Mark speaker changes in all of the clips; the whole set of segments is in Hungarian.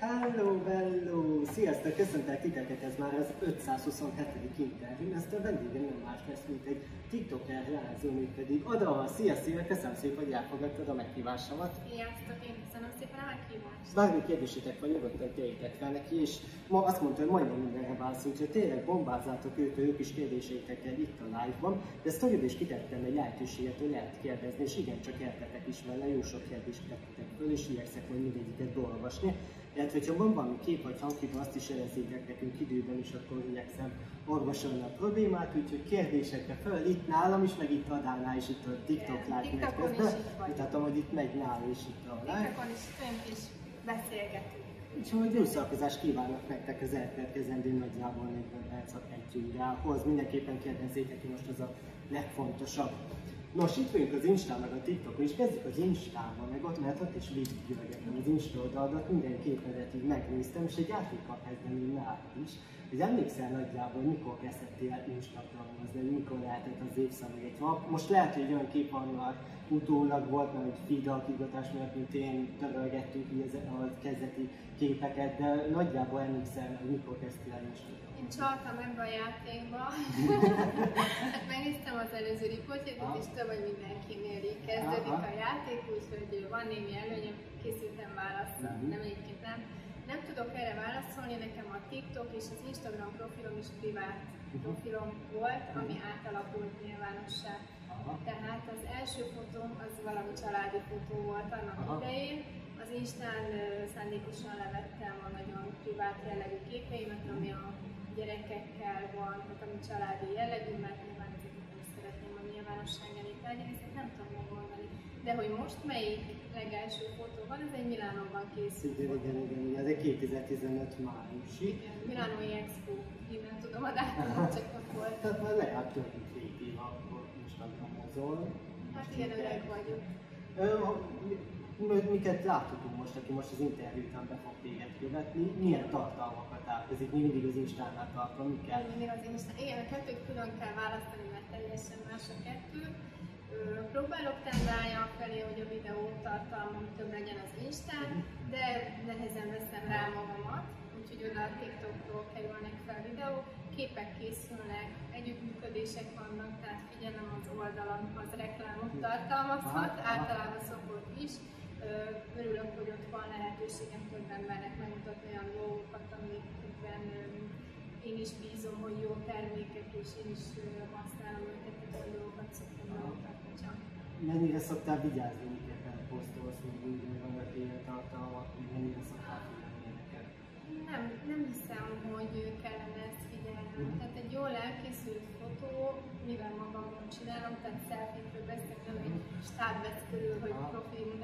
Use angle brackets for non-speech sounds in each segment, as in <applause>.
Speaker 1: Hello, hello! Sziasztok! Köszöntek titeket, ez már az 527. interjú. Ezt a vendégem nem más lesz, mint egy TikToker rázó, még pedig oda, szia, szia! Köszönöm szépen, hogy elfogadtad a meghívásomat.
Speaker 2: Sziasztok, én köszönöm szépen a meghívást.
Speaker 1: Bármi kérdésétek van, nyugodtan tegyétek fel neki, és ma azt mondta, hogy majdnem mindenre válaszolunk, hogy tényleg bombázzátok őt, ők is kérdéseitekkel itt a live-ban, de sztorid is kitettem egy lehetőséget, hogy lehet kérdezni, és igen, csak értetek is vele, jó sok kérdést tettetek föl, és igyekszek majd mindegyiket beolvasni. Illetve, hogyha van valami kép vagy hangkép, azt is jelezzétek nekünk időben, és akkor igyekszem orvosolni a problémát, úgyhogy kérdésekre föl, itt nálam is, meg itt Adánál is, itt a TikTok live megy
Speaker 2: is
Speaker 1: közben. Mutatom, hogy itt megy nálam is itt a live.
Speaker 2: TikTokon is önk is beszélgetünk.
Speaker 1: Úgyhogy jó szórakozást kívánok nektek az elkövetkezendő nagyjából 40 perc egy órához. Mindenképpen kérdezzétek ki most az a legfontosabb. Nos, itt vagyunk az Instán, meg a TikTokon, és kezdjük az Instával, meg ott, mert ott is végiggyörgettem az Insta oldaladat, minden képedet így megnéztem, és egy játékkal kezdeném nálad is. Hogy emlékszel nagyjából, mikor kezdhettél el Instagramozni, mikor lehetett az évszámolét. Most lehet, hogy olyan kép van, utólag volt, mert egy feed alakítgatás miatt, mint én törölgettünk így a kezdeti képeket, de nagyjából emlékszel, hogy mikor kezdtél.
Speaker 2: Én csaltam ebbe a játékba. <laughs> hát megnéztem az előző riportját, és több, hogy mindenkinél így kezdődik a játék, úgyhogy van némi előnyöm, készültem választ,
Speaker 1: Mhm.
Speaker 2: nem egyébként nem. Nem tudok erre válaszolni, nekem a TikTok és az Instagram profilom is privát
Speaker 1: Mhm.
Speaker 2: profilom volt, ami átalakult nyilvánossá. Tehát az első fotóm az valami családi fotó volt annak
Speaker 1: Aha.
Speaker 2: idején. Az Instán szándékosan levettem a nagyon privát jellegű képeimet, ami a gyerekekkel van, tehát ami családi jellegű, mert nyilván ezeket nem szeretném a nyilvánosság elé tárgyalni, ezt nem tudom megmondani. De hogy most melyik legelső fotó van, ez egy Milánóban készült
Speaker 1: Igen, igen, igen, igen, ez egy 2015 májusi.
Speaker 2: Igen, Milánói Expo, innen tudom a dátumot, csak ott volt.
Speaker 1: Tehát már legalább több mint két év akkor Instagramozol.
Speaker 2: Hát igen, öreg vagyok.
Speaker 1: Miket láthatunk most, aki most az interjú után be fog téged követni, milyen tartalmakat átkozik, mi mindig az Instánál tartom, mi kell.
Speaker 2: Mindig az Insta. Igen, a kettőt külön kell választani, mert teljesen más a kettő. Próbálok tendálni a felé, hogy a videó tartalmam több legyen az Instán, de nehezen veszem rá magamat, úgyhogy oda a TikTokról kerülnek fel videók, képek készülnek, együttműködések vannak, tehát figyelem az oldalon, az reklámot tartalmazhat, általában szokott is. Örülök, hogy ott van lehetőségem több embernek megmutatni olyan dolgokat, amikben én is bízom, hogy jó termékek, és én is használom őket, tehát olyan dolgokat szoktam bemutatni csak.
Speaker 1: Mennyire szoktál vigyázni, miket nem posztolsz, még úgy, hogy vannak ilyen tartalmak, hogy mennyire szoktál figyelni.
Speaker 2: Nem, nem hiszem, hogy kellene ezt figyelni.
Speaker 1: Mhm.
Speaker 2: Tehát egy jól elkészült fotó, mivel magamon csinálom, tehát selfie-ről beszélek, nem egy stáb vesz körül, hogy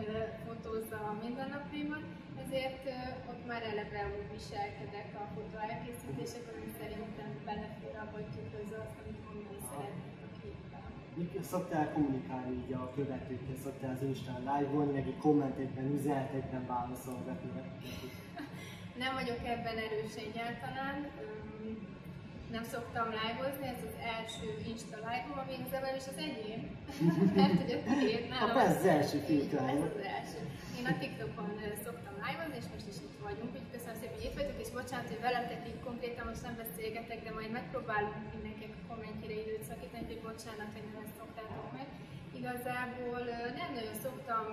Speaker 2: ö, fotózza a mindennapjaimat, ezért ott már eleve úgy viselkedek a fotó elkészítésekor, ami szerintem belefér abba, hogy tükrözze azt, amit mondani szeretnék a képben.
Speaker 1: Mik szoktál kommunikálni így a követőkkel, szoktál az Instán live-olni, meg egy kommentekben, üzenetekben válaszolgatni?
Speaker 2: Nem vagyok ebben erős egyáltalán. Nem szoktam live-ozni, ez az első Insta live-om a Wingzevel, és az enyém. <laughs> Mert a tiéd nálam.
Speaker 1: Ez az első
Speaker 2: van, Ez az első. Én a TikTokon szoktam live-ozni, és most is itt vagyunk, úgyhogy köszönöm szépen, hogy itt vagytok, és bocsánat, hogy veletek így konkrétan most nem beszélgetek, de majd megpróbálunk mindenkinek a kommentjére időt szakítani, hogy bocsánat, hogy nem ezt szoktátok meg. Igazából nem nagyon szoktam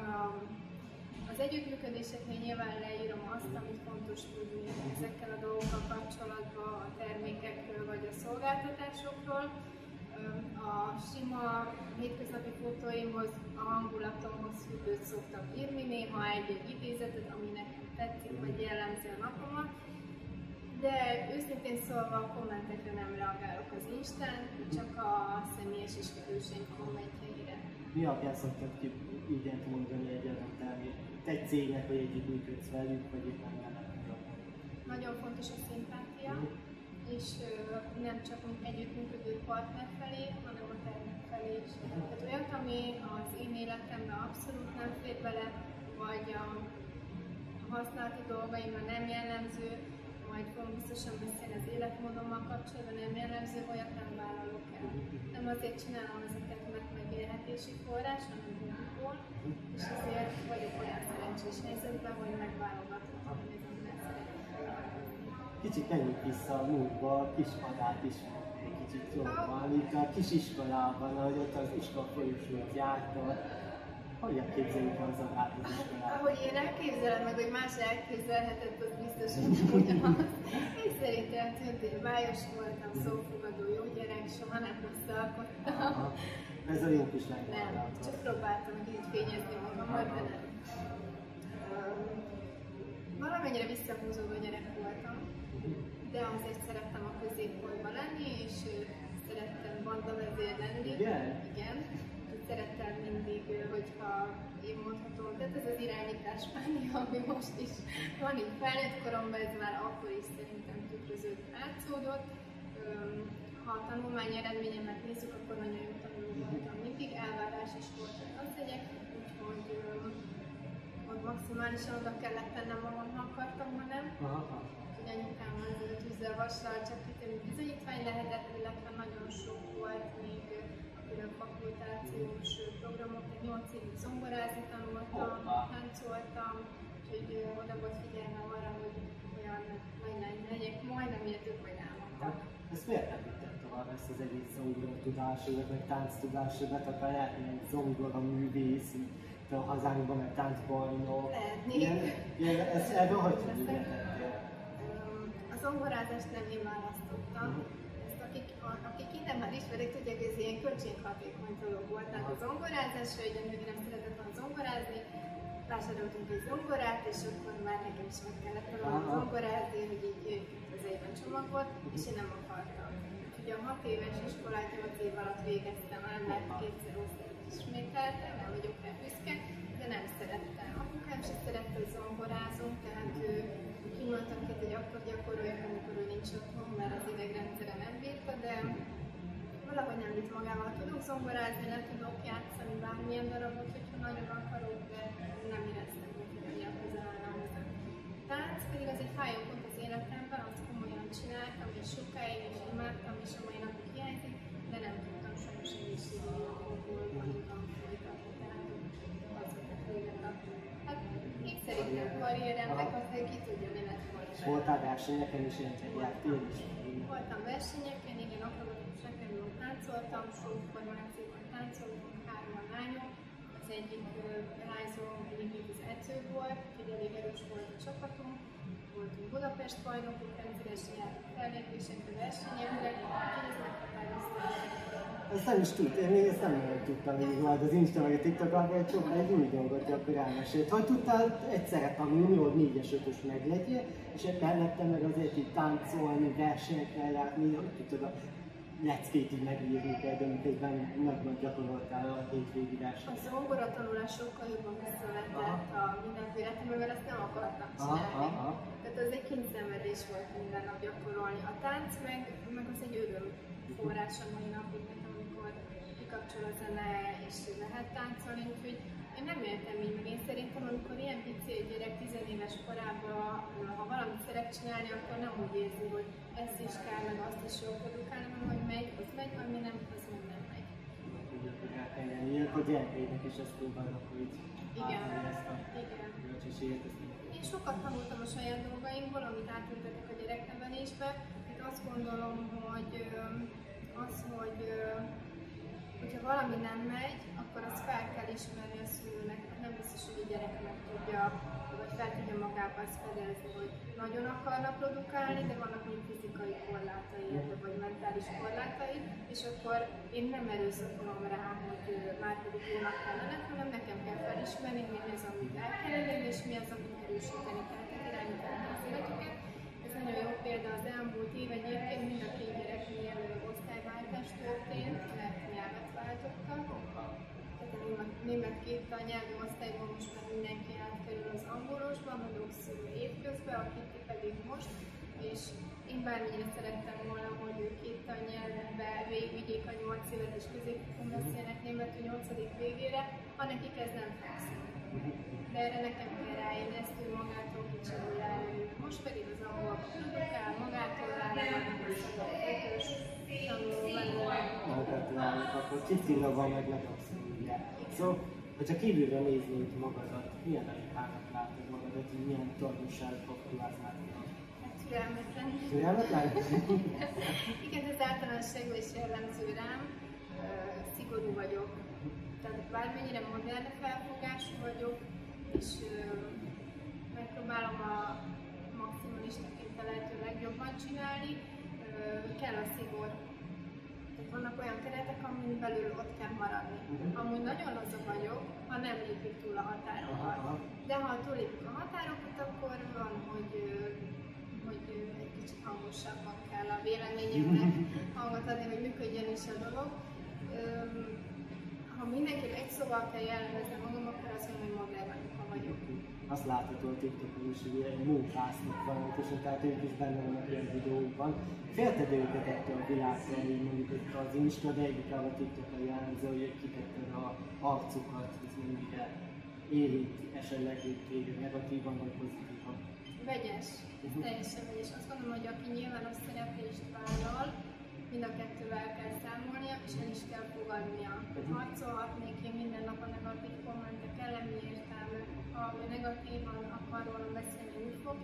Speaker 2: az együttműködéseknél nyilván leírom azt, amit fontos tudni ezekkel a dolgokkal kapcsolatban, a termékekről vagy a szolgáltatásokról. A sima hétköznapi fotóimhoz, a hangulatomhoz függőt szoktam írni, néha egy-egy idézetet, ami nekem tetszik, vagy jellemzi a napomat. De őszintén szólva a kommentekre nem reagálok az Instán, csak a személyes ismerőseim kommentjeire.
Speaker 1: Mi alapján szoktad ki igent mondani egy adott termék? Egy cégnek, vagy együttműködsz velük, vagy éppen velük?
Speaker 2: Nagyon fontos a szimpátia, és ö, nem csak együttműködő partner felé, hanem a termék felé is. Tehát olyat, ami az én életemben abszolút nem fér bele, vagy a használati dolgaimra nem jellemző, majd fogunk biztosan beszélni az életmódommal kapcsolatban, nem jellemző, olyat nem vállalok el. Nem azért csinálom ezeket, megélhetési forrás, hanem hobbiból, és ezért vagyok olyan szerencsés helyzetben, hogy megválogathatom, hogy ez nem lesz
Speaker 1: Kicsit menjünk vissza a múltba, kispadát is egy kicsit jobban. Itt a kisiskolában, ahogy ott az iskola folyosót jártad, hogyan képzeljük az a hát az iskolát?
Speaker 2: Ahogy én elképzelem, meg hogy más elképzelhetett, az biztos, hogy ugyanaz. Én szerintem hogy bájos voltam, szófogadó jó gyerek, soha nem rosszalkodtam.
Speaker 1: Ez a link is
Speaker 2: Nem, csak próbáltam kicsit fényezni magamat, de nem. Valamennyire visszahúzódó gyerek voltam, de azért szerettem a középpontban lenni, és szerettem bandavezér lenni.
Speaker 1: Igen?
Speaker 2: Igen. Szerettem mindig, hogyha én mondhatom, tehát ez az irányítás mánia, ami most is van így felnőtt koromban, ez már akkor is szerintem tükröződ átszódott. Ha a tanulmány eredményemet nézzük, akkor nagyon jó voltam mindig, elvárás is volt a tanszegyek, úgyhogy ott maximálisan oda kellett tennem magam, ha akartam, ha nem.
Speaker 1: Aha.
Speaker 2: Hogy anyukám az tűzzel vassal csak kitérő bizonyítvány lehetett, illetve nagyon sok volt még külön fakultációs programok, de 8 évig zongorázni tanultam, táncoltam, úgyhogy oda volt figyelme arra, hogy olyan nagy legyek, majd amilyet ők majd álmodtak.
Speaker 1: Ezt miért nem tovább ezt az egész zongora tudásodat, meg tánc tudásodat, akár lehetni egy zongora művész, a hazánkban, meg táncbajnok.
Speaker 2: Lehetni.
Speaker 1: Ilyen, ilyen, ez, ebből hogy figyeltettél?
Speaker 2: A zongorázást nem én választottam. Ezt akik, a- akik innen már ismerik, tudják, hogy ez ilyen költséghatékony dolog volt. Tehát a zongorázás, hogy a nők nem szeretett volna zongorázni, vásároltunk egy zongorát, és akkor már nekem is meg kellett
Speaker 1: Aha.
Speaker 2: zongorázni, hogy így közelében csomag volt, és én nem akartam. Ugye a 6 éves iskolát 8 év alatt végeztem el, mert kétszer osztályt ismételtem, nem vagyok rá büszke, de nem szerettem. Apukám sem szerette, hogy zongorázunk, tehát ő kimondtam két, hogy akkor gyakoroljak, amikor ő nincs otthon, mert az idegrendszere nem bírta, de valahogy nem vitt magával. Tudok zongorázni, le tudok játszani bármilyen darabot, hogyha nagyon akarok, de nem éreztem, hogy olyan közel állna hozzá. Tánc pedig az egy fájó pont az csináltam, és sokáig is imádtam, és a mai napig hiányzik, de nem tudtam sajnos egészségügyi okokból tanultam folytatni, tehát véget adtam. Hát így szerintem karrieremnek aztán ki tudja, mi lett volna.
Speaker 1: Voltál versenyeken is, jártél is?
Speaker 2: Voltam versenyeken, igen, akrobatikus akadémion táncoltam, sok formációban táncoltam, hárman lányok. Az egyik ö, lányzó egyébként az edző volt, úgyhogy elég erős volt a csapatunk. Voltunk Budapest bajnokok, rendszeresen jártunk fellépésekre, versenyekre.
Speaker 1: Ezt nem is tudtam, én még ezt nem nagyon tudtam, hogy majd az Insta meg a TikTok egy sok egy új dolgot akkor elmesélt. Hogy tudtál egyszerre tanulni, hogy négyes ötös meglegyél, és mellette meg azért így táncolni, versenyekre látni, hogy tudtad a leckét így megírni például, miközben nagy-nagy gyakoroltál a hétvégi
Speaker 2: A
Speaker 1: versenyt.
Speaker 2: zongora tanulás sokkal jobban visszavetett a mindenféle, mivel ezt nem akartam
Speaker 1: Aha,
Speaker 2: csinálni.
Speaker 1: aha.
Speaker 2: Tehát az egy kényszenvedés volt minden nap gyakorolni. A tánc meg, meg az egy öröm forrás a mai napig amikor kikapcsol a zene és lehet táncolni, úgyhogy én nem értem így, meg én szerintem, amikor ilyen pici egy gyerek 10 éves korában, ha valamit szeret csinálni, akkor nem úgy érzi, hogy ezt is kell, meg azt is jól produkálni, hanem hogy megy, az megy, ami nem, az meg nem megy.
Speaker 1: Igen, ilyenkor gyerekeinek is ezt próbálnak, hogy
Speaker 2: Igen.
Speaker 1: ezt a
Speaker 2: Igen.
Speaker 1: bölcsességet.
Speaker 2: Én sokat tanultam a saját dolgaimból, amit átültetek a gyereknevelésbe. Itt azt gondolom, hogy az, hogy hogyha valami nem megy, akkor azt fel kell ismerni a szülőnek. Nem biztos, hogy a gyerek meg tudja, vagy fel tudja magába ezt fedezni, hogy nagyon akarna produkálni, de vannak még fizikai korlátai, vagy mentális korlátai, és akkor én nem erőszakolom rá, hogy már pedig jónak kell lenned, hanem nekem kell felismerni, mi az, amit el kell érni, és mi az, amit erősíteni kell, tehát irányítani az életüket. Ez nagyon jó példa az elmúlt év egyébként mind a két gyereknél osztályváltás történt, mert nyelvet váltottak. Tehát a német, német két nyelvi osztályból most már mindenki átkerül az angolosba, a szülő évközben, a Kitty pedig most, és én bármennyire szerettem volna, hogy ők két nyelvbe végigvigyék a nyolc évet és középfokon beszélnek németül nyolcadik végére, ha nekik ez nem fekszik. De erre nekem kell rájönni, ezt ő magától kicsit rájönni. Most pedig az angol produkál, magától rájönni, hogy a tanuló
Speaker 1: Magukat rájuk, akkor kicsinyogva meg meg ugye. Szóval Hogyha kívülről néznéd magadat, milyen anyukának látod magadat, hogy milyen tanulságokat próbálnád
Speaker 2: Türelmetlen.
Speaker 1: Türelmetlen? <laughs>
Speaker 2: Igen, ez általánosságban is jellemző rám. Szigorú vagyok. Tehát bármennyire modern felfogású vagyok, és megpróbálom a maximalistaként a lehető legjobban csinálni, kell a szigor. Tehát vannak olyan keretek, amin belül ott kell maradni. Uh-huh. Amúgy nagyon laza vagyok, ha nem lépik túl a határokat. Uh-huh. De ha túlépik a határokat, akkor van, hogy hogy egy kicsit hangosabban kell a véleményemnek hangot adni, hogy működjön is a dolog. Ha mindenképp egy szóval kell jellemezni magam, akkor azt mondom, hogy modern vagyok.
Speaker 1: Azt látható a TikTokon is, hogy ilyen munkásznak folyamatosan, tehát ők is benne vannak ilyen videókban. Félted őket ettől a világtól, hogy mondjuk hogy az Insta, de egyikkel a TikTokon jellemző, hogy kitetted a arcukat, ez mindig érint esetleg téged negatívan vagy pozitívan.
Speaker 2: Vegyes teljesen és azt gondolom, hogy aki nyilvános szereplést vállal, mind a kettővel kell számolnia, és el is kell fogadnia. Harcolhatnék én minden nap a negatív kommentek ellen, mi ő negatívan akar rólam beszélni, úgy fog,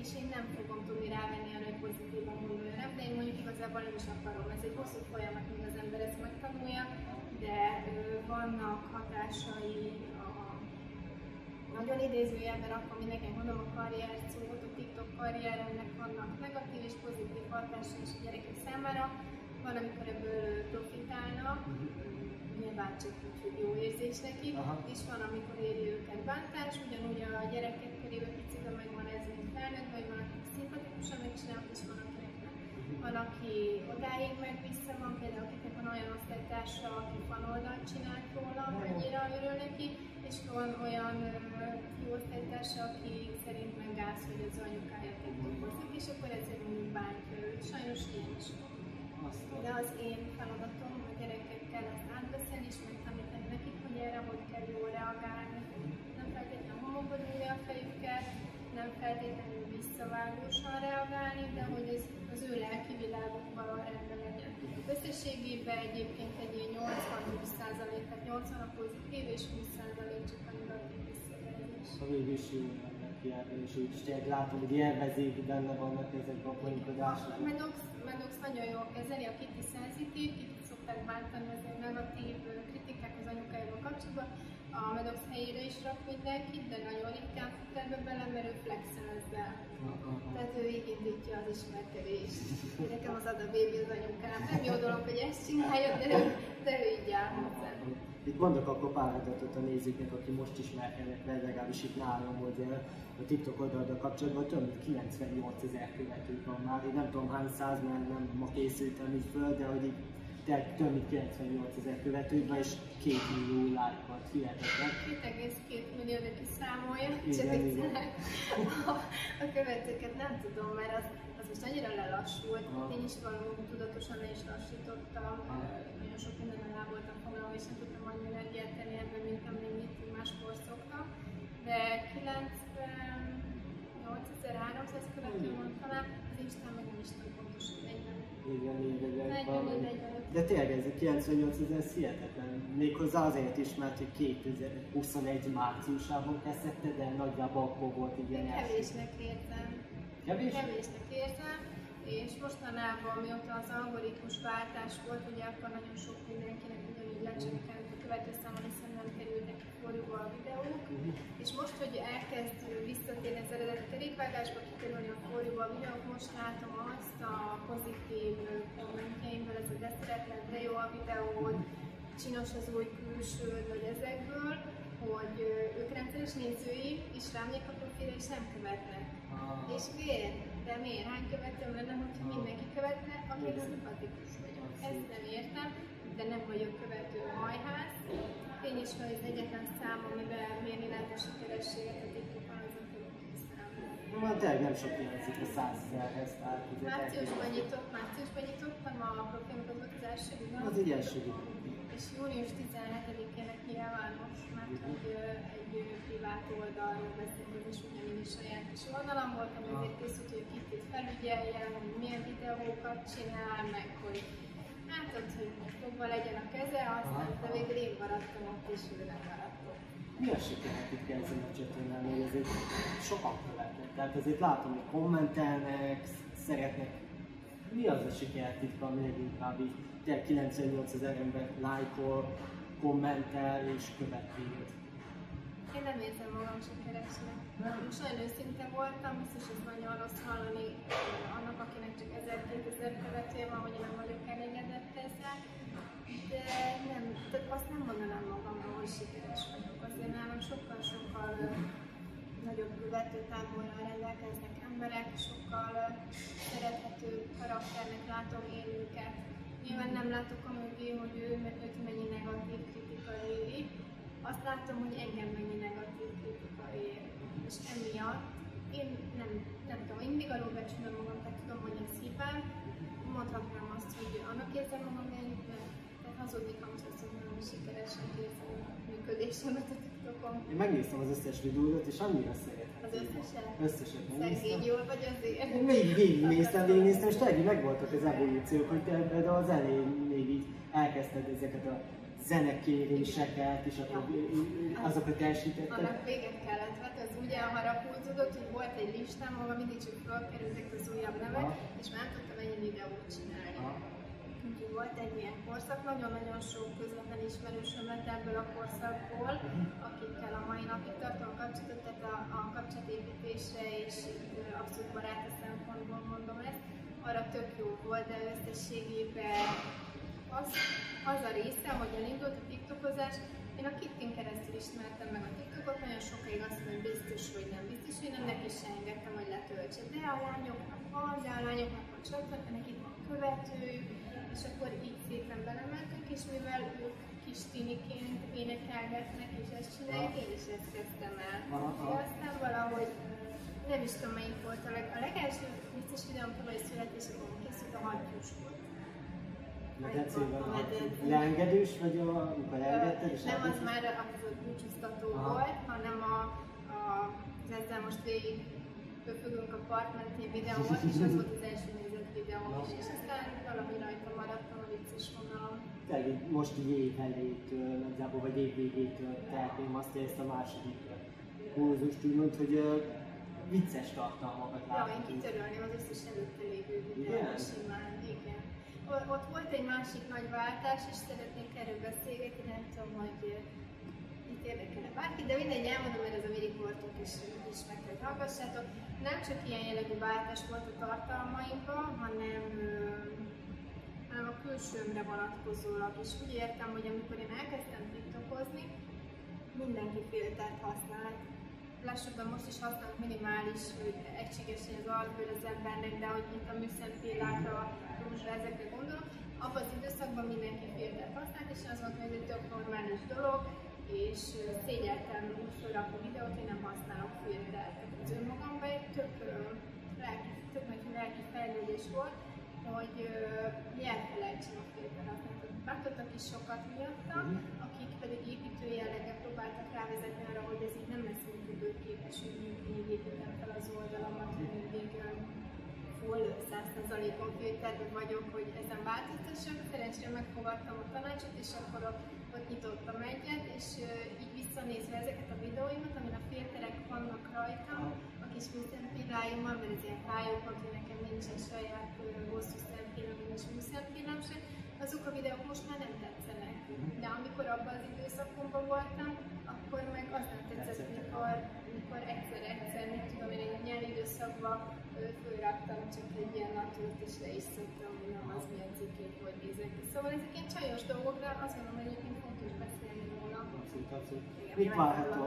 Speaker 2: és én nem fogom tudni rávenni arra, hogy pozitívan gondolja rám, de én mondjuk igazából nem is akarom. Ez egy hosszú folyamat, míg az ember ezt megtanulja, de vannak hatásai a nagyon idézőjelben akkor mindenkinek mondom a karrier szót, a TikTok karrieremnek vannak negatív és pozitív hatásai is a gyerekek számára. Van, amikor ebből profitálnak, nyilván csak úgy, hogy jó érzés nekik, Aha. és van, amikor éri őket bántás, ugyanúgy a gyerekek körében picit megvan ez, mint felnőtt, vagy van, akik szimpatikusan megcsinálnak, és van, akinek nem. Van, aki odáig meg vissza van, például akiknek van olyan osztálytársa, aki fanoldalt csinált róla, annyira örül neki, és van olyan jó osztálytársa, aki szerint meg gáz, hogy az anyukája tiktokozik, és akkor ezért mondjuk bántja őt. Sajnos ilyen is De az én feladatom a gyerekekkel átbeszélni, és megtanítani nekik, hogy erre hogy kell jól reagálni. Nem feltétlenül homokba a fejüket, nem feltétlenül visszavágósan reagálni, de hogy ez az ő lelki világukban rendben legyen. Összességében egyébként egy ilyen 80-20 tehát 80 a pozitív és 20 csak a negatív visszajelzés.
Speaker 1: Szóval végül is és úgy tényleg látom, hogy élvezik, benne vannak ezek a poénkodások.
Speaker 2: Medox, Medox nagyon jól kezeli, a kiti szenzitív, kiti szokták bántani az negatív kritikák az anyukájával kapcsolatban, a Medox helyére is rak mindenkit, de nagyon ritkán fut ebbe bele, mert ő flexel ezzel. Tehát ő így indítja az ismerkedést. Nekem az Ada Baby az anyukám. Nem jó dolog, hogy ezt csinálja, de ő, de ő így áll hozzá.
Speaker 1: Itt mondok akkor pár adatot a nézőknek, aki most ismerkednek le, legalábbis itt nálam, hogy a TikTok oldaladdal kapcsolatban több mint 98 ezer követők van már. Én nem tudom hány száz, mert nem ma készültem így föl, de hogy így tehát több mint 98 ezer követőben és 2 millió lájkot, hihetetlen.
Speaker 2: 2,2 millió, de kiszámolja, csak igen. A, a követőket nem tudom, mert az, az most annyira lelassult, ah. én is valami tudatosan is lassítottam, ah. nagyon sok minden alá voltam foglalva, és nem tudtam annyi energiát tenni ebben, mint amennyit máskor szoktam, de 98.300 követő van talán, az Instán meg nem is tudom pontosan, 40.
Speaker 1: Igen, 40 de tényleg ez a 98 ezer ez hihetetlen. Méghozzá azért is, mert hogy 2021 márciusában kezdette, de nagyjából akkor volt ilyen
Speaker 2: Kevésnek érzem.
Speaker 1: Kevés?
Speaker 2: Kevésnek érzem, és mostanában, mióta az algoritmus váltás volt, ugye akkor nagyon sok mindenkinek ugyanúgy lecsökkent a követőszámon, hiszen nem kerülnek forróba a videók, uh-huh. És most, hogy elkezd visszatérni az eredeti kerékvágásba, kikerülni a forróba a videók, most látom azt a pozitív kommentjeimből, ez a de szeretlek, de jó a videód, csinos az új külsőd, vagy ezekből, hogy ők rendszeres nézői, és rám a profilra, és nem követnek. Ah. És miért? De miért? Hány követőm lenne, hogyha mindenki követne, akkor szimpatikus vagyok. Ezt nem értem, de nem vagyok követő hajház. Tény is, hogy az egyetlen szám, amivel mérni lehet a sikerességet a TikTokon, az a.
Speaker 1: Hát tényleg nem sok hiányzik a százszerhez.
Speaker 2: Márciusban nyitott, márciusban nyitottam a profilomat, az volt az első videó.
Speaker 1: Az egy első videó.
Speaker 2: És június 17-ének nyilvános, mert hogy egy privát oldalra beszélünk, és ugyanígy is saját kis oldalam voltam, ezért készült, hogy kicsit felügyeljem, hogy milyen videókat csinál, meg hogy Hát ott, hogy fogva legyen a keze, aztán de végül én maradtam ott, és ő nem maradt ott.
Speaker 1: Mi a sikeret itt kezdeni a csatornán, hogy azért sokan követnek, tehát azért látom, hogy kommentelnek, szeretnek. Mi az a sikertitka, ami leginkább így, tényleg 98 ezer ember lájkol, kommentel és követi őt?
Speaker 2: Én nem érzem magam sikeresnek. Most nagyon őszinte voltam, biztos ez nagyon rossz hallani annak, akinek csak 1000-2000 követője van, hogy én nem vagyok elégedett ezzel. De nem, tehát azt nem mondanám magamról, hogy sikeres vagyok. Azért nálam sokkal-sokkal nagyobb követőtáborral rendelkeznek emberek, sokkal szerethető karakternek látom én őket. Nyilván nem látok a mögé, hogy ő, őt mennyi negatív kritika éri. Azt látom, hogy engem mennyi negatív kritika ér. És emiatt én nem, nem tudom, én mindig alul becsülöm magam, tehát tudom, hogy ez hibám. Mondhatnám hogy annak érzem magam elégben, tehát hazudnék, ha most azt mondom, hogy sikeresen érzem a működésemet a TikTokon.
Speaker 1: Én megnéztem az összes videódat, és annyira szerethető.
Speaker 2: Az összeset?
Speaker 1: Összeset megnéztem.
Speaker 2: Szegény jól vagy azért?
Speaker 1: Én végig, végignéztem, végignéztem, és tényleg így megvoltak az evolúciók, hogy te az elején még így elkezdted ezeket a zenekéréseket, és akkor azokat elsítetted.
Speaker 2: Annak véget kellett vetni, az ugye harapódzódott, hogy volt egy listám, ahol mindig csak felkerültek az újabb nevek,
Speaker 1: Aha.
Speaker 2: és már nem tudtam ennyi videót csinálni. Úgyhogy volt egy ilyen korszak, nagyon-nagyon sok közvetlen ismerősöm lett ebből a korszakból, akikkel a mai napig tartom a kapcsolatot, tehát a, a kapcsolatépítésre és abszolút baráti szempontból mondom ezt, arra tök jó volt, de összességében az, az a része, hogy elindult a TikTokozás, én a Kittin keresztül ismertem meg a TikTokot, nagyon sokáig azt mondom, hogy biztos, hogy nem biztos, hogy nem, neki sem engedtem, hogy letöltse. De a lányoknak van, de a lányoknak van csatorna, nekik van követőjük, és akkor így szépen belementünk, és mivel ők kis tiniként énekelgetnek, és ezt csinálják, én is ezt kezdtem el. De aztán valahogy nem is tudom melyik volt a, leg, a legelső biztos videóm tavaly születésekor készült a hattyús volt.
Speaker 1: Medencében leengedős, vagy a, amikor elengedted? és
Speaker 2: Nem az már az a búcsúztató volt, hanem a, a, ezzel most végig pöfögünk a part mentén videó volt, és az volt az első nézett videó is, és aztán valahogy rajta maradtam a vicces.
Speaker 1: Tényleg így most így év elejétől, nagyjából, vagy év végétől tehetném azt, hogy ezt a második kurzust úgymond, hogy vicces tartalmakat
Speaker 2: Ja, én
Speaker 1: látunk.
Speaker 2: kitörölném az összes előtte lévő videót simán, igen. O- Ott volt egy másik nagy váltás, és szeretnék erről beszélgetni, nem tudom, hogy eh, itt érdekel bárki, de mindegy, elmondom, mert ez a mirikortunk is, is meg hogy hallgassátok. Nem csak ilyen jellegű váltás volt a tartalmaimban, hanem, ö, hanem a külsőmre vonatkozólag is. Úgy értem, hogy amikor én elkezdtem TikTokozni, mindenki filtert használt. Lássuk be, most is használunk minimális, hogy egységesen az arcbőr az embernek, de hogy itt a műszempillákra, rózsra, ezekre gondolok. Abban az időszakban mindenki filtert használt, és az volt, hogy egy tök normális dolog, és szégyeltem úgy felrakni videót, hogy nem használok filtert. Az önmagamban egy tök, lelki, tök nagy lelki fejlődés volt, hogy ö, elfelejtsem a filter használatot. Bántottak is sokat miattam,
Speaker 1: Mhm.
Speaker 2: akik pedig építő jelleggel próbáltak rávezetni arra, hogy ez így nem lesz működőképes, hogy mindig építem fel az oldalamat, hogy mindig full 100%-on filterben vagyok, hogy ezen változtassak. Szerencsére megfogadtam a tanácsot, és akkor ott, ott nyitottam egyet, és így visszanézve ezeket a videóimat, amin a filterek vannak rajtam, a kis műszempilláimmal, mert ez ilyen fájókat, hogy nekem nincsen saját hosszú szempillám, nincs műszempillám sem, azok a videók most már nem tetszenek. De amikor abban az időszakomban voltam, akkor meg az nem Tetszett. mikor, mikor egyszer-egyszer, mit tudom én, egy nyári időszakban fölraktam csak egy ilyen natúrt, és le is szoktam, hogy nem az milyen cikkét, hogy nézek ki. Szóval ezek ilyen csajos dolgok, de azt gondolom, hogy egyébként fontos beszélni róla.
Speaker 1: Abszolút, abszolút. Mit várható.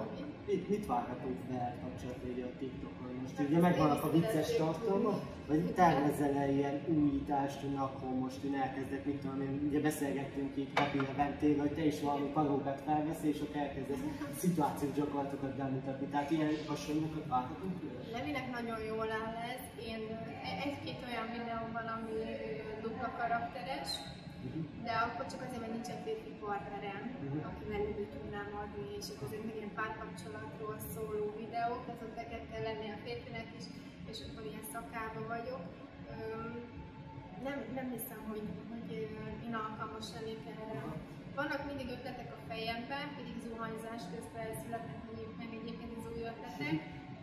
Speaker 1: Mit, mit várható veled kapcsolatban ugye a TikTokon? Most ugye megvannak a vicces tartalmak, vagy tervezel -e ilyen újítást, hogy akkor most én elkezdek, mit tudom én, ugye beszélgettünk itt Kapi Leventével, hogy te is valami parókát felveszel, és akkor elkezdesz szituációs gyakorlatokat bemutatni. Tehát ilyen hasonlókat várhatunk?
Speaker 2: Levinek nagyon jól áll ez. Én egy-két olyan videóm van, ami dupla karakteres, de akkor csak azért, mert nincsen férfi partnerem,
Speaker 1: Mhm.
Speaker 2: akivel elő tudnám adni, és akkor ezek meg ilyen párkapcsolatról szóló videók, be kell lenni a férfinek is, és akkor ilyen szakába vagyok. Nem, nem hiszem, hogy, hogy én alkalmas lennék erre. Vannak mindig ötletek a fejemben, pedig zuhanyzás közben születnek meg egyébként az új ötletek.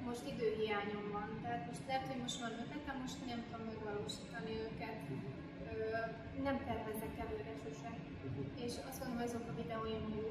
Speaker 2: Most időhiányom van, tehát most lehet, hogy most van ötletem, most nem tudom megvalósítani őket. Nem tervezek előre sose. És azt mondom, azok a videóim jó,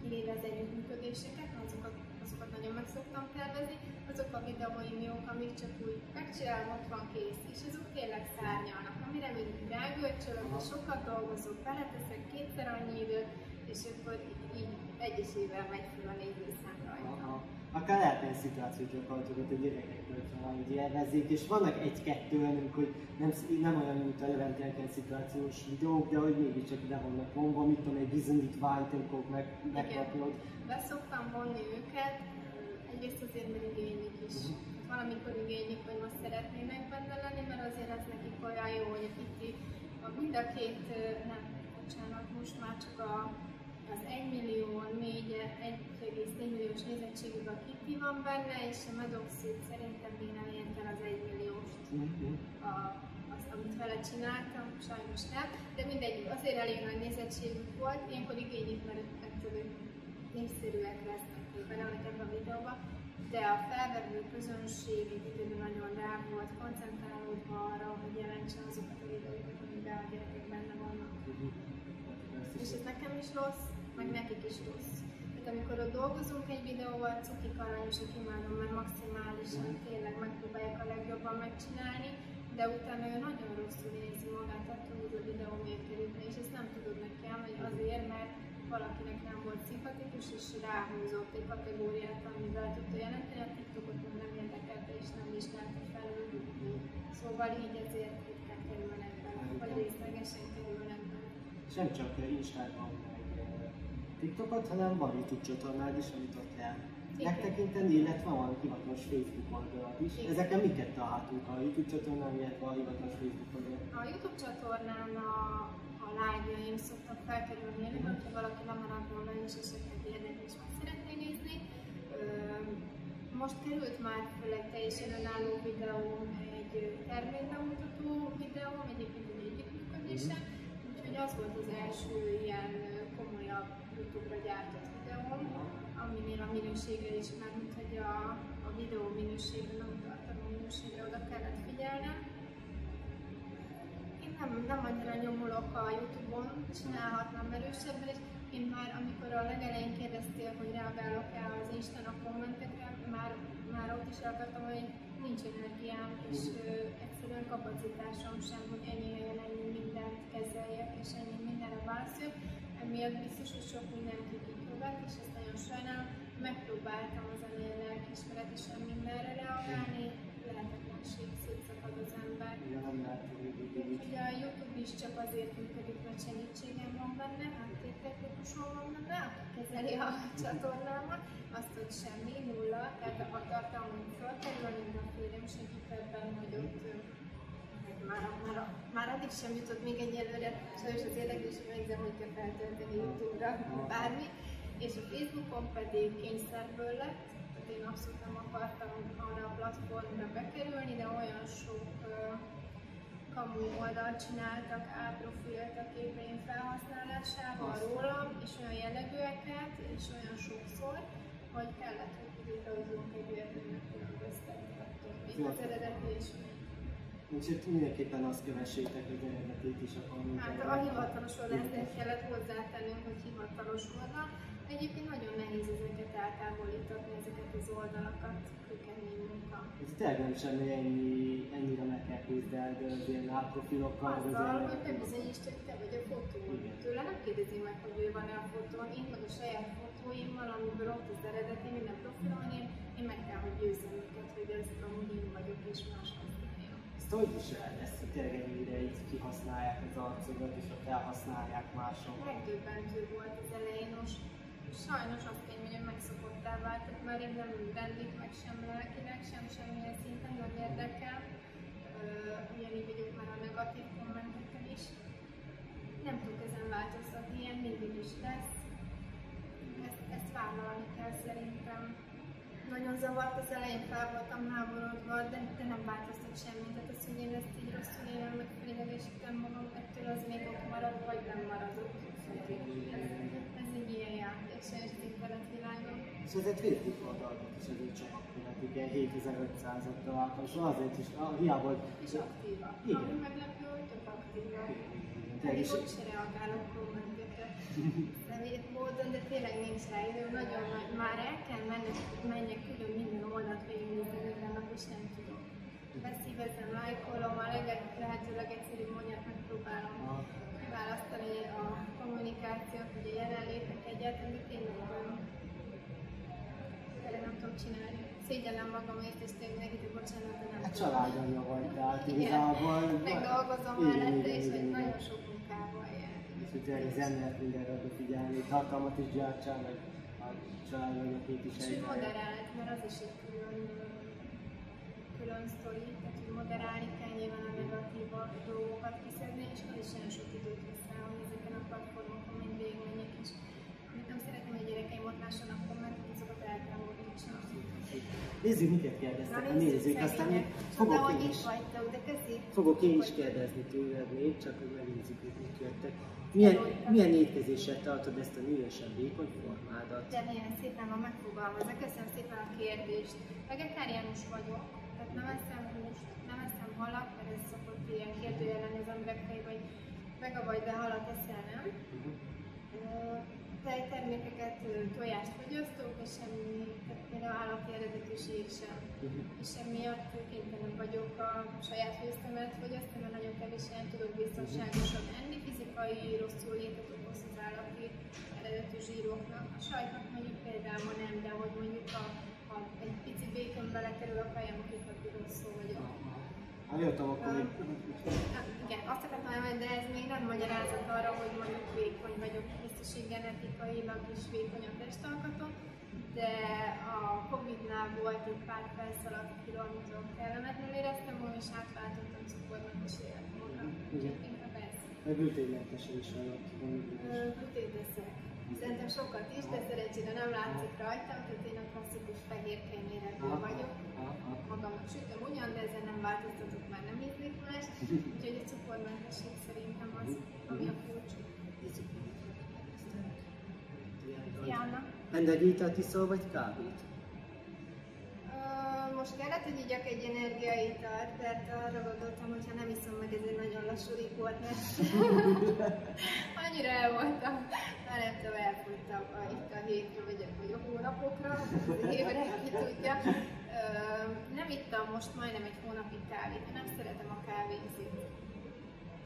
Speaker 2: kivéve az együttműködéseket, azokat, azokat nagyon meg szoktam tervezni, azok a videóim jók, amik csak úgy megcsinálom, ott van kész, és azok tényleg szárnyalnak, amire mindig rágölcsölök, és sokat dolgozok, beleteszek kétszer annyi időt, és akkor így egyesével megy fel a nézőszám rajta.
Speaker 1: Akár lehet egy szituációt gyakorlatilag a gyerekekből valahogy élvezik, és vannak egy-kettő olyanok, hogy nem, nem olyan, mint a Leventélken szituációs videók, de hogy mégiscsak ide vannak vonva, mit tudom, egy bizonyítványt, amikor meg, megkapod.
Speaker 2: Be szoktam vonni őket, egyrészt azért, mert igénylik is. Uh-huh. Valamikor igénylik, hogy most szeretnének benne lenni, mert azért ez nekik olyan jó, hogy itt mind a két, nem, bocsánat, most már csak a az 1 millió 1,4 milliós nézettségű a Kitty van benne, és a Medoxid szerintem még nem ért el az 1 milliós, mhm. a, azt, amit vele csináltam, sajnos nem, de mindegy, azért elég nagy nézettségük volt, ilyenkor igényük, mert ettől népszerűek lesznek benne ebben a videóban, de a felvevő közönség egy időben nagyon rá volt koncentrálódva arra, hogy jelentse azokat a videókat, amiben a gyerekek benne vannak. Uh-huh. És ez nekem is rossz, meg nekik is rossz. Tehát amikor ott dolgozunk egy videóval, cukik arányosak imádom, mert maximálisan tényleg megpróbálják a legjobban megcsinálni, de utána ő nagyon rosszul érzi magát attól, hogy a videó miért került és ezt nem tudod neki elmondani azért, mert valakinek nem volt szimpatikus, és ráhúzott egy kategóriát, amivel tudta jelenteni, a TikTokot meg nem érdekelte, és nem vizsgálta felül. Szóval így ezért ritkán kerülnek bele, vagy részlegesen kerülnek bele.
Speaker 1: És nem csak Instagram, TikTokot, hanem van YouTube csatornád is, amit ott lehet megtekinteni, illetve van hivatalos Facebook oldalad is. Igen. Ezeken miket találhatunk a YouTube csatornán, illetve a hivatalos Facebook oldalon?
Speaker 2: A YouTube csatornán a, a live-jaim szoktak felkerülni, uh-huh. hogyha valaki lemaradt volna és esetleg érdekes meg szeretné nézni. Most került már fel egy teljesen önálló videó, egy termékbemutató videó, egyébként egy együttműködése, uh-huh. úgyhogy az volt az első ilyen gyártott videóm, aminél a minőségre is, mint hogy a, a videó minőségre, nem a minőségre oda kellett figyelnem. Én nem, nem annyira nyomulok a Youtube-on, csinálhatnám erősebben, és én már, amikor a legelején kérdeztél, hogy reagálok-e az Instán a kommentekre, már, már ott is akartam, hogy nincs energiám, és ö, egyszerűen kapacitásom sem, hogy ennyi helyen ennyi mindent kezeljek, és ennyi mindenre válaszoljak emiatt biztos, hogy sok mindenki kipróbált, és ezt nagyon sajnálom. Megpróbáltam az ennél lelkismeretesen mindenre reagálni, lehetetlenség, szétszakad az ember. Úgyhogy a YouTube is csak azért működik, mert segítségem van benne, háttértechnikusom van benne, aki kezeli a csatornámat, azt, hogy semmi, nulla, tehát a tartalom, hogy felkerül, a férjem segít ebben, hogy ott már, már, már addig sem jutott még egyelőre, sajnos az érdeklődés megzem, hogy kell feltölteni Youtube-ra bármi, és a Facebookon pedig kényszerből lett, tehát én abszolút nem akartam arra a platformra bekerülni, de olyan sok uh, kamu oldalt csináltak, áprofilt a képeim felhasználásával rólam, és olyan jellegűeket, és olyan sokszor, hogy kellett, hogy létrehozzunk egy megkülönböztetni attól, még az eredeti és
Speaker 1: Úgyhogy mindenképpen azt kövessétek az eredetét is, akkor
Speaker 2: Hát a hivatalos oldalt kellett hozzátennünk, hogy hivatalos oldal. Egyébként nagyon nehéz ezeket eltávolítani, ezeket az oldalakat, kőkemény munka.
Speaker 1: Ez tényleg nem semmi ennyi, ennyire meg kell küzdeld az ilyen profilokkal.
Speaker 2: Azzal, hogy bebizonyítsd, hogy te vagy a fotó. Tőle nem kérdezi meg, hogy ő van-e a fotón, én meg a saját fotóimmal, amiből ott az eredeti minden profilon, én, én meg kell, hogy győzzem őket, hogy ez amúgy én vagyok és más
Speaker 1: ezt hogy visel ezt, hogy tényleg ennyire így kihasználják az arcodat, és ott felhasználják mások?
Speaker 2: Megdöbbentő volt az elején, most sajnos azt kell mondjam, megszokottá vált, tehát már én nem rendik meg sem lelkileg, sem semmilyen szinten nem érdekel. Ugyanígy vagyok már a negatív kommentekkel is. Nem tudok ezen változtatni, ilyen mindig is lesz. Ezt, ezt vállalni kell szerintem. Nagyon zavart az elején, fel voltam háborodva, de, de nem változtat semmit. Tehát az, hogy én ezt így rosszul élem, meg felidegesítem magam, ettől az még ott marad, vagy nem maradok. Ez, ez egy ilyen játék, se egy világon.
Speaker 1: És ezért Facebook oldalak is azért csak aktívat, ugye 7500-at találtam, szóval azért is, ah, hiába...
Speaker 2: És aktíva.
Speaker 1: Igen.
Speaker 2: Ami meglepő, hogy tök aktíva. Pedig
Speaker 1: is,
Speaker 2: ott se reagálok kommentekre. <laughs> Módon, de tényleg nincs rá idő, nagyon nagy. Már el kell menni, menjek külön minden oldalt végignézni minden nap, és nem tudok. Beszívezem, lájkolom, a leget, lehető legegyszerűbb mondját megpróbálom
Speaker 1: ah,
Speaker 2: választani a kommunikációt, hogy a jelenlépek egyáltalán, de tényleg. Tényleg nem tudom csinálni. Szégyellem magamért, és tényleg nekik bocsánat, de nem
Speaker 1: hát
Speaker 2: tudom.
Speaker 1: családanyja vagy, tehát igazából...
Speaker 2: Meg dolgozom mellette, és nagyon sok
Speaker 1: És hogy tényleg az ember mindenre odafigyelni, tartalmat is gyártsál, meg a családanyakét is
Speaker 2: És
Speaker 1: egy
Speaker 2: moderált, mert az is egy külön, külön sztori, tehát hogy moderálni kell nyilván a negatív dolgokat kiszedni, és az is nagyon sok időt vesz rá, hogy ezeken a platformokon mind végigmenjek, és amit nem szeretném, hogy a gyerekeim ott lássanak kommentet, azokat el kell.
Speaker 1: Nézzük, miket kérdeztek. A nézők, aztán még fogok én is,
Speaker 2: vagytok, de köszi.
Speaker 1: fogok én is kérdezni tőled még, csak hogy megnézzük, hogy mik jöttek. Milyen, milyen étkezéssel tartod ezt a nőesen vékony formádat?
Speaker 2: De milyen szépen van megfogalmazva. Köszönöm szépen a kérdést. Vegetáriánus vagyok, tehát nem eszem húst, nem eszem halat, mert ez szokott ilyen kérdőjelen az emberek fejében, hogy vega vagy, de halat eszel, nem?
Speaker 1: Mhm.
Speaker 2: Ö, Tejtermékeket, tojást fogyasztok, és semmi, tehát például állati eredetűség sem.
Speaker 1: Mhm.
Speaker 2: És emiatt kénytelen vagyok a saját főztemet fogyasztani, mert nagyon kevés helyen tudok biztonságosan enni, fizikai rosszul létet okoz az állati eredetű zsíroknak. A sajtnak mondjuk például nem, de hogy mondjuk a, a egy pici békon belekerül a fejem, akkor.
Speaker 1: Hát jöttem akkor még...
Speaker 2: Igen, azt akartam elmondani, de ez még nem magyarázat arra, hogy mondjuk vékony vagyok, biztos, hogy genetikailag is vékony a testalkatom, de a Covid-nál volt egy pár felszaladt olyan kellemetlenül éreztem magam, és átváltottam cukormentes életmódra.
Speaker 1: Igen.
Speaker 2: Ez.
Speaker 1: Meg glüténmentesen is
Speaker 2: Glutét eszek. Szerintem sokat is, de szerencsére nem látszik rajtam, tehát én a klasszikus fehér kenyérekből vagyok. Magamnak sütöm ugyan, de ezen nem változtatok, már nem ízlik más. Úgyhogy a cukormentesség szerintem az, ami a kulcs. Diana.
Speaker 1: Energiát iszol, vagy kávét?
Speaker 2: Ö, Most kellett, hogy igyak egy energiaitalt, mert arra gondoltam, hogy ha nem iszom meg, ez egy nagyon lassú rikort lesz. <laughs> Annyira el voltam, már nem tudom, elfogytam a, itt a hétre, vagy, vagy a hónapokra, évre, ki tudja. Nem ittam most majdnem egy hónapig kávét, én nem szeretem a kávézét.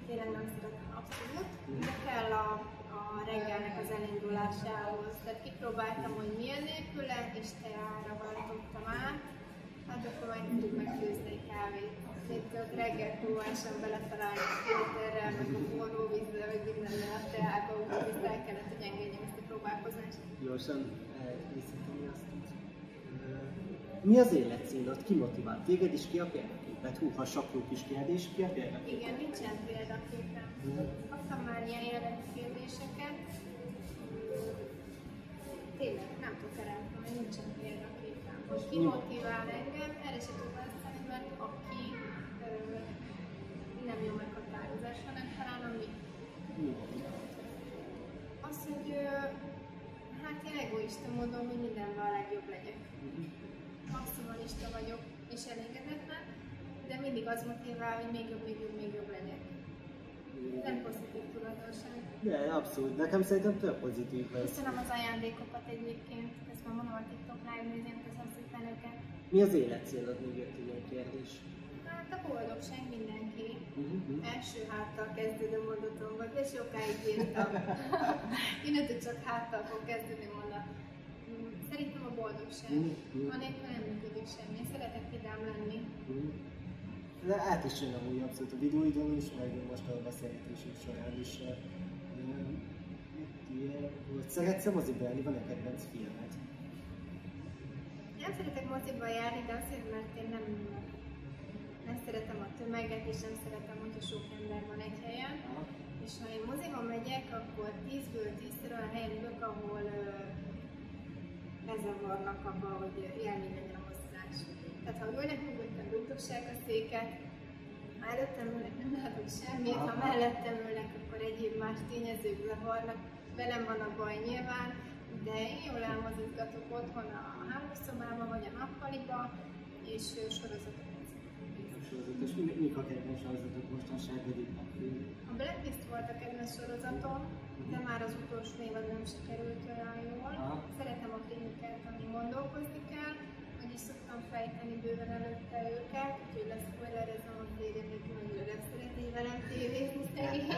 Speaker 2: Tényleg nem szeretem abszolút, de kell a, a reggelnek az elindulásához. Tehát kipróbáltam, hogy milyen nélküle, és teára váltottam át. Hát akkor majd tudjuk megfőzni egy kávét. Itt reggel próbáltam beletalálni a filterrel, meg a forró vízzel, meg mindennel a teába, úgyhogy ezt el kellett, hogy engedjem ezt a próbálkozást.
Speaker 1: Gyorsan elkészíteni azt így. Ö, Mi az életcélod? Ki motivál téged és ki a példaképet? Hú, ha sok jó kis kérdés, ki a példaképet?
Speaker 2: Igen, nincsen példaképem. Kaptam már ilyen jellegű kérdéseket. Tényleg, nem tudok hogy nincsen példaképem. Hogy ki motivál engem, erre se tudom választani, mert aki ö, nem jó meghatározás, hanem talán ami az, hogy ö, hát én egoista módon, hogy mindenben a legjobb legyek. Maximalista vagyok és elégedetlen, de mindig az motivál, hogy még jobb, még jobb, még jobb legyek. Nem pozitív tulajdonság.
Speaker 1: De abszolút, nekem szerintem több pozitív lesz.
Speaker 2: Köszönöm az ajándékokat egyébként, ezt már mondom a TikTok live nézőn, köszönöm szépen őket.
Speaker 1: Mi az életcélod? Még jött ilyen kérdés.
Speaker 2: Hát a boldogság mindenki.
Speaker 1: Mhm.
Speaker 2: Első háttal kezdődő mondatom volt, és sokáig írtam. <laughs> Innentől csak háttal fog kezdődni mondat. Mm, Szerintem a boldogság.
Speaker 1: Mhm.
Speaker 2: Anélkül nem működik semmi. Én szeretek vidám lenni.
Speaker 1: Mhm. De át is jön amúgy abszolút a videóidon is, meg most a beszélgetésünk során is. ö, ilyen volt. Szeretsz-e moziba járni? Van-e kedvenc filmed?
Speaker 2: Nem szeretek moziba járni, de azért, mert én nem, nem szeretem a tömeget, és nem szeretem, hogyha sok ember van egy helyen. És ha én moziba megyek, akkor 10-ből 10-szer olyan helyen ülök, ahol ö, bezavarnak abba, hogy élmény legyen a mozdulás. Tehát ha ülnek nyugodtan, botossák a széket, ha előttem ülnek, nem látok semmit, ha mellettem ülnek, akkor egyéb más tényezők zavarnak, velem van a baj nyilván, de én jól elmozgatok otthon a hálószobában vagy a nappaliba, és sorozatot
Speaker 1: sorozatos. Mik a kedvenc sorozatok mostanság, vagy
Speaker 2: A Blacklist volt a kedvenc sorozatom, de már az utolsó évad nem sikerült olyan jól. Aha. Szeretem a filmeket, ami gondolkozni kell, hogy is szoktam fejteni bőven előtte őket, úgyhogy lesz spoilerezem a férjem, hogy mennyire nem szereti velem tévézni szegény,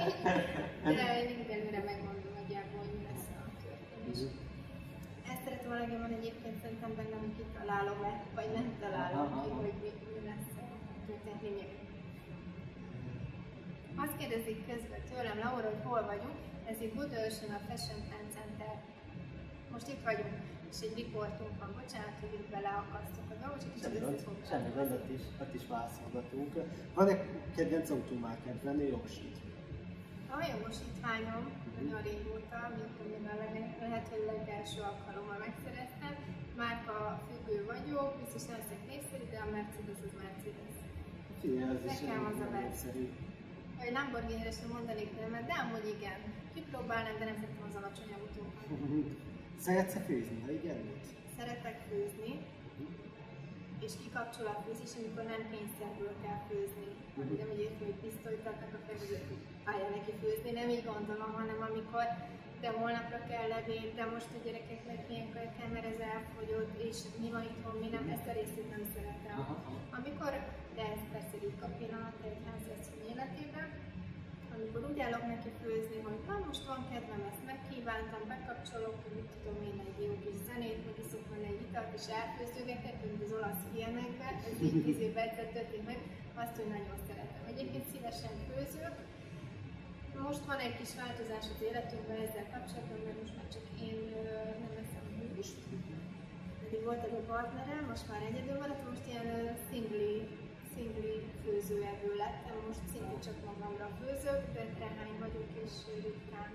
Speaker 2: <laughs> de én előre megmondom nagyjából, hogy mi lesz a történés. Szeretem a legjobban egyébként szerintem bennem, hogy kitalálom-e, vagy nem találom ki, hogy mi, mi lesz a történet Azt kérdezik közben tőlem, Laura, hogy hol vagyunk. Ez itt Budaörsön a Fashion Fan Center. Most itt vagyunk, és egy riportunk van, bocsánat, hogy itt beleakasztok a dolgot, és
Speaker 1: semmi gond, semmi gond, ott is, ott is válaszolgatunk. Van-e kedvenc autómárkát venni jogsít?
Speaker 2: A jogosítványom nagyon régóta, amikor még a lehető legelső alkalommal megszereztem. Márka függő vagyok, biztos nem leszek népszerű, de a Mercedes az Mercedes.
Speaker 1: Figyelj, ez is az a népszerű.
Speaker 2: Vagy Lamborghini-re sem mondanék nemet, de amúgy igen. Kipróbálnám, de nem szeretem az alacsony autókat. <laughs>
Speaker 1: Szeretsz-e főzni, ha igen?
Speaker 2: Szeretek főzni, és kikapcsol a főzés, amikor nem kényszerből kell főzni. Uh-huh. Nem úgy hogy pisztolyt adnak a főzőt, állja neki főzni, nem így gondolom, hanem amikor de holnapra kell levél, de most a gyerekeknek ilyenkor kell, mert ez elfogyott, és mi van itthon, mi nem, ezt a részét nem szeretem. Amikor, de ez persze ritka pillanat egy háziasszony életében, amikor úgy állok neki főzni, hogy ha most van kedvem, ezt megkívántam, bekapcsolok, mit tudom én egy jó kis zenét, meg iszok vele egy italt, és elfőzőgetek, mint az olasz filmekben, ez így tíz évvel meg, azt, hogy nagyon szeretem. Egyébként szívesen főzök, most van egy kis változás az életünkben ezzel kapcsolatban, mert most már csak én nem eszem húst. Eddig volt egy partnerem, most már egyedül maradt, most ilyen szingli szingli főzőevő lettem, most szintén csak magamra főzök, de tehány vagyok és ritkán,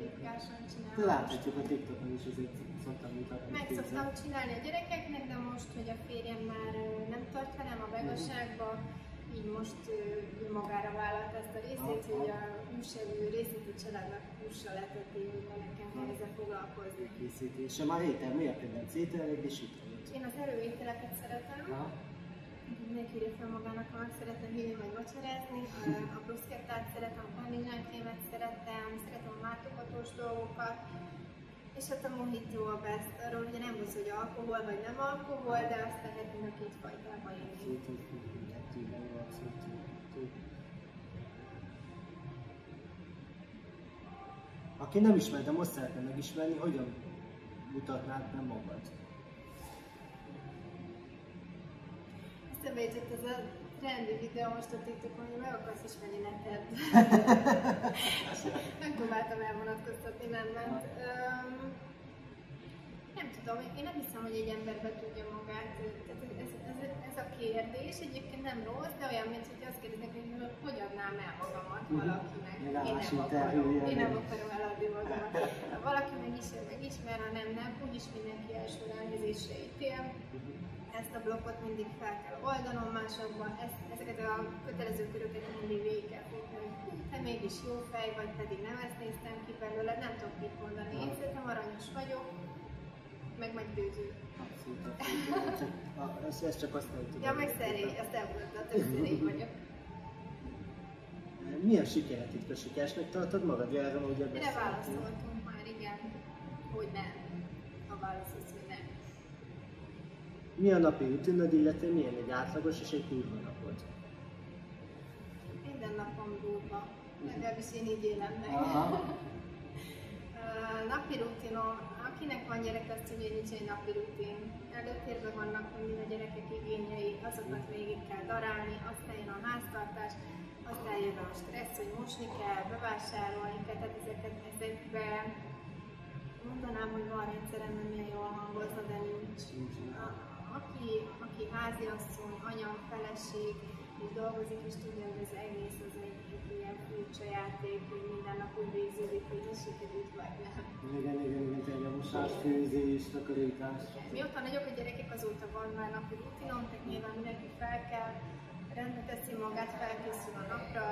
Speaker 2: ritkásan csinálom.
Speaker 1: De láthatjuk a TikTokon is azért szoktam mutatni.
Speaker 2: Meg szoktam csinálni a gyerekeknek, de most, hogy a férjem már nem tart velem a vegaságba, így most ő magára vállalt ezt a részét, hogy a húsevő részét a családnak hússal letetté, hogy nekem kell ezzel foglalkozni.
Speaker 1: Készítése. Már étel, mi a kedvenc ételek és itt
Speaker 2: Én az erőételeket szeretem. Aha mindenki írja fel magának, meg szeretne hívni vagy vacsorázni. A bruschettát szeretem, a krémet szeretem, szeretem a mátogatós dolgokat. És hát a mojito a best, arról ugye nem az, hogy alkohol vagy nem alkohol, de azt lehetünk a két fajtában inni.
Speaker 1: Aki nem ismer, de most szeretne megismerni, hogyan mutatnád be magad?
Speaker 2: Eszembe jutott ez a trendi videó most a TikTokon, hogy meg akarsz ismerni neked. <laughs> Megpróbáltam elvonatkoztatni, nem ment. Um, nem tudom, én nem hiszem, hogy egy ember be tudja magát. Tehát ez, ez, ez, a kérdés egyébként nem rossz, de olyan, mint hogy azt kérdeznek, hogy hogy adnám el magamat mhm. valakinek. Én nem akarom, én nem akarom eladni magamat. Ha valaki megismer, megismer, ha nem, nem, úgyis mindenki első ránézésre ítél. Ezt a blokkot mindig fel kell oldanom másokban, ezt, ezeket a kötelező köröket mindig végig kell fogni, te mégis jó fej vagy, pedig nem ezt néztem ki belőle, nem tudok mit mondani. Én szerintem aranyos vagyok, meg meggyőző.
Speaker 1: Abszolút. Ezt, ezt csak azt nem tudom.
Speaker 2: Ja, meg szerény, azt elmondtad, hogy szerény vagyok.
Speaker 1: Milyen sikeret itt a sikeresnek tartod magad? Erről ugye
Speaker 2: Mire válaszoltunk már, igen, hogy nem. A válasz az,
Speaker 1: mi a napi rutinod, illetve milyen egy átlagos és egy durva napod?
Speaker 2: Minden napom durva, legalábbis én így élem meg. <laughs> napi rutinom, akinek van gyerek, azt tudja, hogy nincs egy napi rutin. Előtérben vannak mindig a gyerekek igényei, azokat végig kell darálni, aztán jön a háztartás, aztán jön a stressz, hogy mosni kell, bevásárolni kell, tehát ezeket, ezekbe mondanám, hogy van rendszerem, hogy milyen jól hangozva, de nincs. nincs aki, aki háziasszony, anya, feleség, is dolgozik, és tudja, hogy az egész az egy, egy ilyen furcsa játék, hogy minden nap úgy végződik, hogy is sikerült vagy nem.
Speaker 1: Igen, igen, igen, tényleg a mosás, főzés, takarítás.
Speaker 2: Mi otthon nagyok a gyerekek, azóta van már napi rutinom, tehát nyilván mindenki fel kell, rendbe teszi magát, felkészül a napra,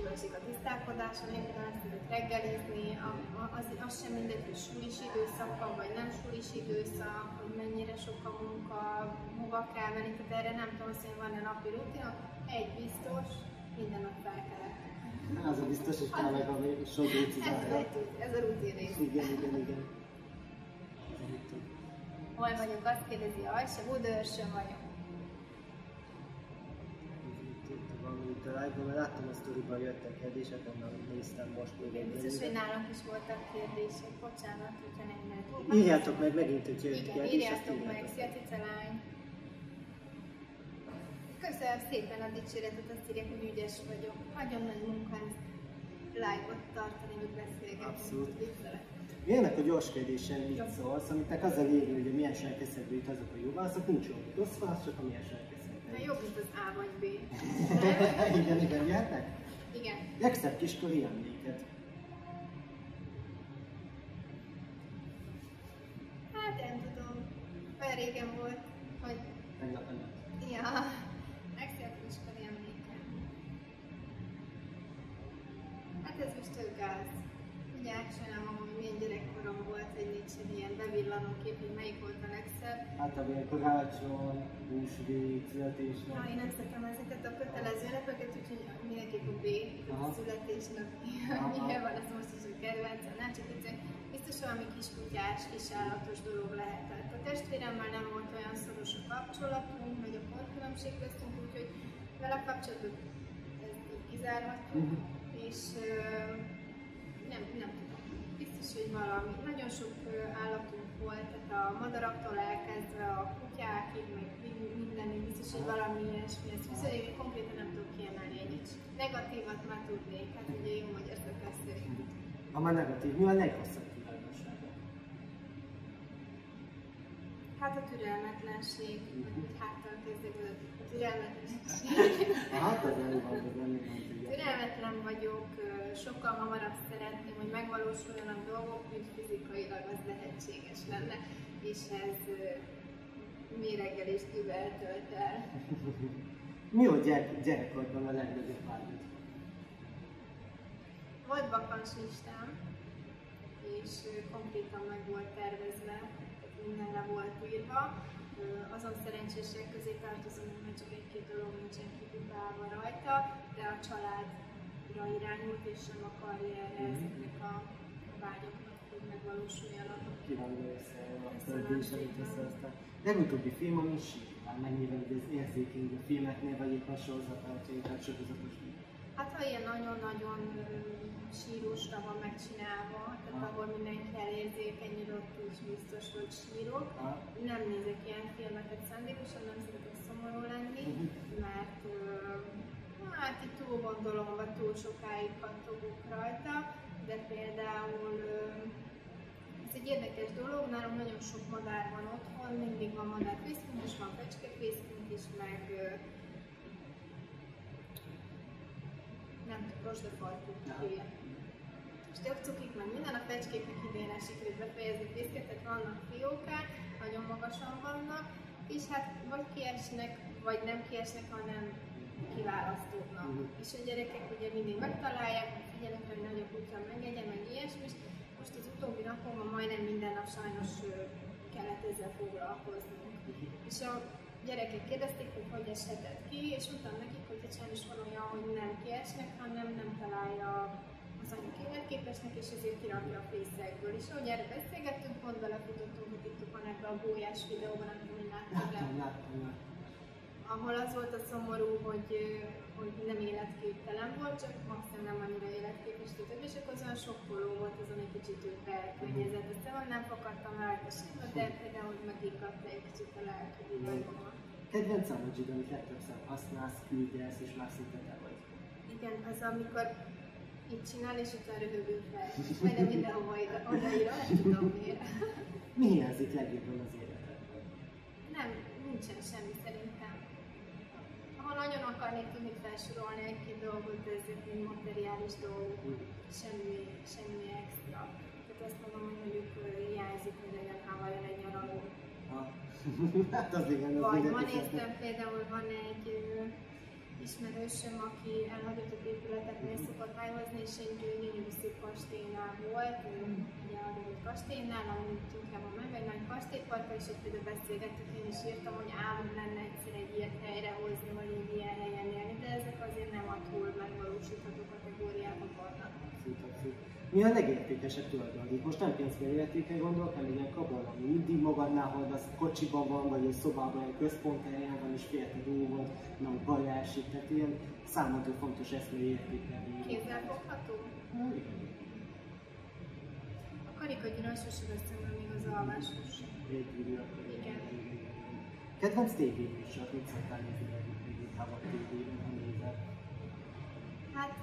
Speaker 2: különbség a tisztálkodáson, éppen ezt tudod reggelizni, az, az sem mindegy, hogy sulis időszak van, vagy nem sulis időszak, hogy mennyire sok a munka, hova kell menni, tehát erre nem tudom, hogy van-e napi rutin, egy biztos, minden nap fel kell.
Speaker 1: Az a biztos, hogy meg a sok
Speaker 2: ez, ez a rutin rész.
Speaker 1: Igen, igen, igen.
Speaker 2: Hol vagyunk, azt kérdezi, a se Budőrsön vagyunk.
Speaker 1: Itt a live mert láttam a sztoriban jöttek kérdések, onnan néztem most még
Speaker 2: egy Biztos, hogy nálunk is voltak kérdések, bocsánat, hogyha nem mert
Speaker 1: Írjátok meg megint, hogy jött
Speaker 2: Igen, kérdés, írjátok meg, szia Cicelány! Köszönöm szépen a dicséretet, azt írják, hogy ügyes vagyok. Nagyon nagy munka ez live-ot tartani, hogy beszélgetni.
Speaker 1: Abszolút. Jönnek a gyors kérdésen mit szólsz, amit az a lényeg, hogy milyen serkeszetből jut azok a jó válaszok, nincs jó rossz válasz, csak a milyen serkeszet.
Speaker 2: Na jobb, mint az A vagy B. <laughs>
Speaker 1: igen, igen, jöhetnek?
Speaker 2: Igen.
Speaker 1: Legszebb kiskori emléket.
Speaker 2: Hát nem tudom. Olyan régen volt, hogy...
Speaker 1: Tegnap előtt.
Speaker 2: Ja, legszebb kiskori emléket. Hát ez most tök gáz. Ugye milyen gyerekkorom volt, hogy nincs egy ilyen bevillanó kép, hogy melyik volt a legszebb.
Speaker 1: Hát a karácsony, húsvét, születésnap.
Speaker 2: Ja, én nem szeretem ezeket a kötelező ünnepeket, úgyhogy mindenképp a B, a születésnap. <laughs> Nyilván ez most is a kedvencem, nem csak egyszer, biztos valami kis kutyás, kis állatos dolog lehetett. A testvéremmel nem volt olyan szoros a kapcsolatunk, vagy a korkülönbség köztünk, úgyhogy vele kapcsolatban ezt így uh-huh. és nem, nem Biztos, hogy valami. Nagyon sok állatunk volt, tehát a madaraktól elkezdve a kutyákig, meg minden, biztos, hogy valami ilyesmi. Ezt viszont konkrétan nem tudok kiemelni egyet. Negatívat már tudnék, hát ugye jó magyar szokás szerint.
Speaker 1: Ha már negatív, mi a legrosszabb kívánsága?
Speaker 2: Hát a türelmetlenség, vagy hogy háttal kezdek, a türelmetlenség.
Speaker 1: Hát az van, van.
Speaker 2: Türelmetlen vagyok, sokkal hamarabb szeretném, hogy megvalósuljanak dolgok, mint fizikailag az lehetséges lenne, és ez méregeléskével tölt el. <laughs>
Speaker 1: Mi volt gyerek, gyerekkorban a legnagyobb vágyad?
Speaker 2: Volt bakancslistám, és konkrétan meg volt tervezve, minden le volt írva. Azon szerencsések közé tartozom, hogy csak egy-két dolog nincsen kipipálva rajta, de a családra irányult, és sem a karrierre mm-hmm. ezeknek a vágyaknak, hogy megvalósuljanak.
Speaker 1: Kiváló össze a töltéseit összehozták. Legutóbbi film, ami sírtál, mennyire ez érzékeny a filmeknél, vagy éppen sorozatártyai, tehát sorozatos
Speaker 2: Hát ha ilyen nagyon-nagyon sírósra van megcsinálva, tehát ahol mindenki elérzékenyül, ott is biztos, hogy sírok. Nem nézek ilyen filmeket szándékosan, nem szeretek szomorú lenni, mhm. mert hát itt túl gondolom, vagy túl sokáig kattogok rajta, de például ez egy érdekes dolog, nálunk nagyon sok madár van otthon, mindig van madárfészkünk, és van fecskefészkünk is, meg nem tudom, rozsdafarkú hívják. És tök cukik, meg minden a fecskéknek idén sikerült befejezni fészket, vannak fiókák, nagyon magasan vannak, és hát vagy kiesnek, vagy nem kiesnek, hanem kiválasztódnak. Uh-huh. És a gyerekek ugye mindig megtalálják, figyelnek, hogy nagyobb kutya megegye, meg ilyesmi, most az utóbbi napokban majdnem minden nap sajnos kellett ezzel foglalkoznunk. Uh-huh. És a gyerekek kérdezték, hogy hogy eshetett ki, és mondtam nekik, hogy egy sajnos van olyan, hogy nem kiesnek, hanem nem találja az anyuk életképesnek, és ezért kirakja a fészekből. És ahogy erre beszélgettünk, pont belefutottunk a TikTokon ebbe a bójás videóban, amit én láttam ahol az volt a szomorú, hogy, hogy nem életképtelen volt, csak maximum nem annyira életképes tudod, és akkor olyan sokkoló volt az, ami kicsit őt elkönnyezett. Aztán nem fakadtam sima, de például megikadt egy kicsit a lelki
Speaker 1: Kedvenc emojid, amit legtöbbször használsz, küldesz, és már szinte te vagy.
Speaker 2: Igen, az amikor így csinál, és utána röhögő fel. Majdnem mindenhova odaírom, nem tudom miért.
Speaker 1: Mi hiányzik legjobban az életedben?
Speaker 2: Nem, nincsen semmi szerintem. Ha nagyon akarnék tudni felsorolni egy-két dolgot, de ezek mind materiális dolgok, semmi, semmi extra. Tehát azt mondom, hogy mondjuk hiányzik, hogy legyen havajon egy nyaraló. <laughs>
Speaker 1: hát az igen,
Speaker 2: az Vagy ma néztem például, van egy ismerősöm, aki elhagyott épületeknél szokott hájhozni, és egy gyönyörű szép kastélynál volt, egy elhagyott kastélynál, ami Tunkában meg, egy nagy kastélyparka, és ott például beszélgettük, én is írtam, hogy álmom lenne egyszer egy ilyet helyre hozni, vagy egy ilyen helyen élni, de ezek azért nem a túl megvalósítható kategóriában vannak.
Speaker 1: Mi a legértékesebb tulajdonít? Most nem pénzbeli értéke gondolok, hanem ilyen kabon, ami mindig magadnál hordasz, kocsiban van, vagy egy szobában, egy központhelyen van, és félted óvod, nem baj esik, tehát ilyen számodra fontos eszmei értékelni.
Speaker 2: Kézzelfogható?
Speaker 1: Igen.
Speaker 2: A karikagyűrön sosem eszembe még az.
Speaker 1: Végül, akkor
Speaker 2: igen.
Speaker 1: Kedvenc tévéműsor, mit szoktál nézni távol tévében, ha nézel?
Speaker 2: Hát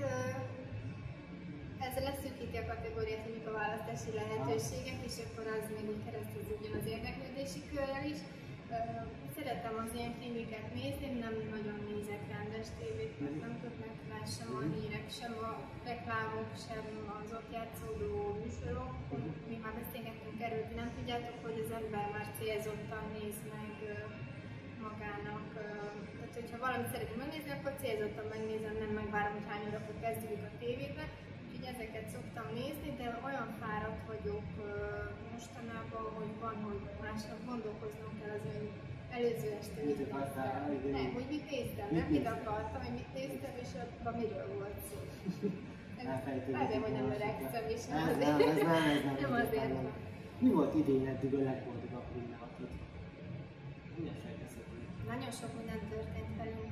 Speaker 2: ezzel leszűkíti a kategóriát, hogy mik a választási lehetőségek, és akkor az még úgy keresztül az érdeklődési körrel is. Szeretem az ilyen filmiket nézni, nem nagyon nézek rendes tévét, mert nem tudnak rá sem a hírek, sem a reklámok, sem az ott játszódó műsorok. Mi már beszélgettünk erről, nem tudjátok, hogy az ember már célzottan néz meg magának. Tehát, hogyha valamit szeretném megnézni, akkor célzottan megnézem, nem megvárom, hogy hány órakor kezdődik a tévébe ezeket szoktam nézni, de olyan fáradt vagyok mostanában, hogy van, hogy másnap gondolkoznom kell az ön előző este mit néztem. Nem, hogy mit néztem, nem mit akartam, hogy mit néztem, és abban miről volt szó. <laughs> Remélem, hogy nem öregszem, és <laughs> nem azért. Nem, azért.
Speaker 1: Mi volt idén eddig a legboldogabb pillanatod?
Speaker 2: Nagyon sok minden történt velünk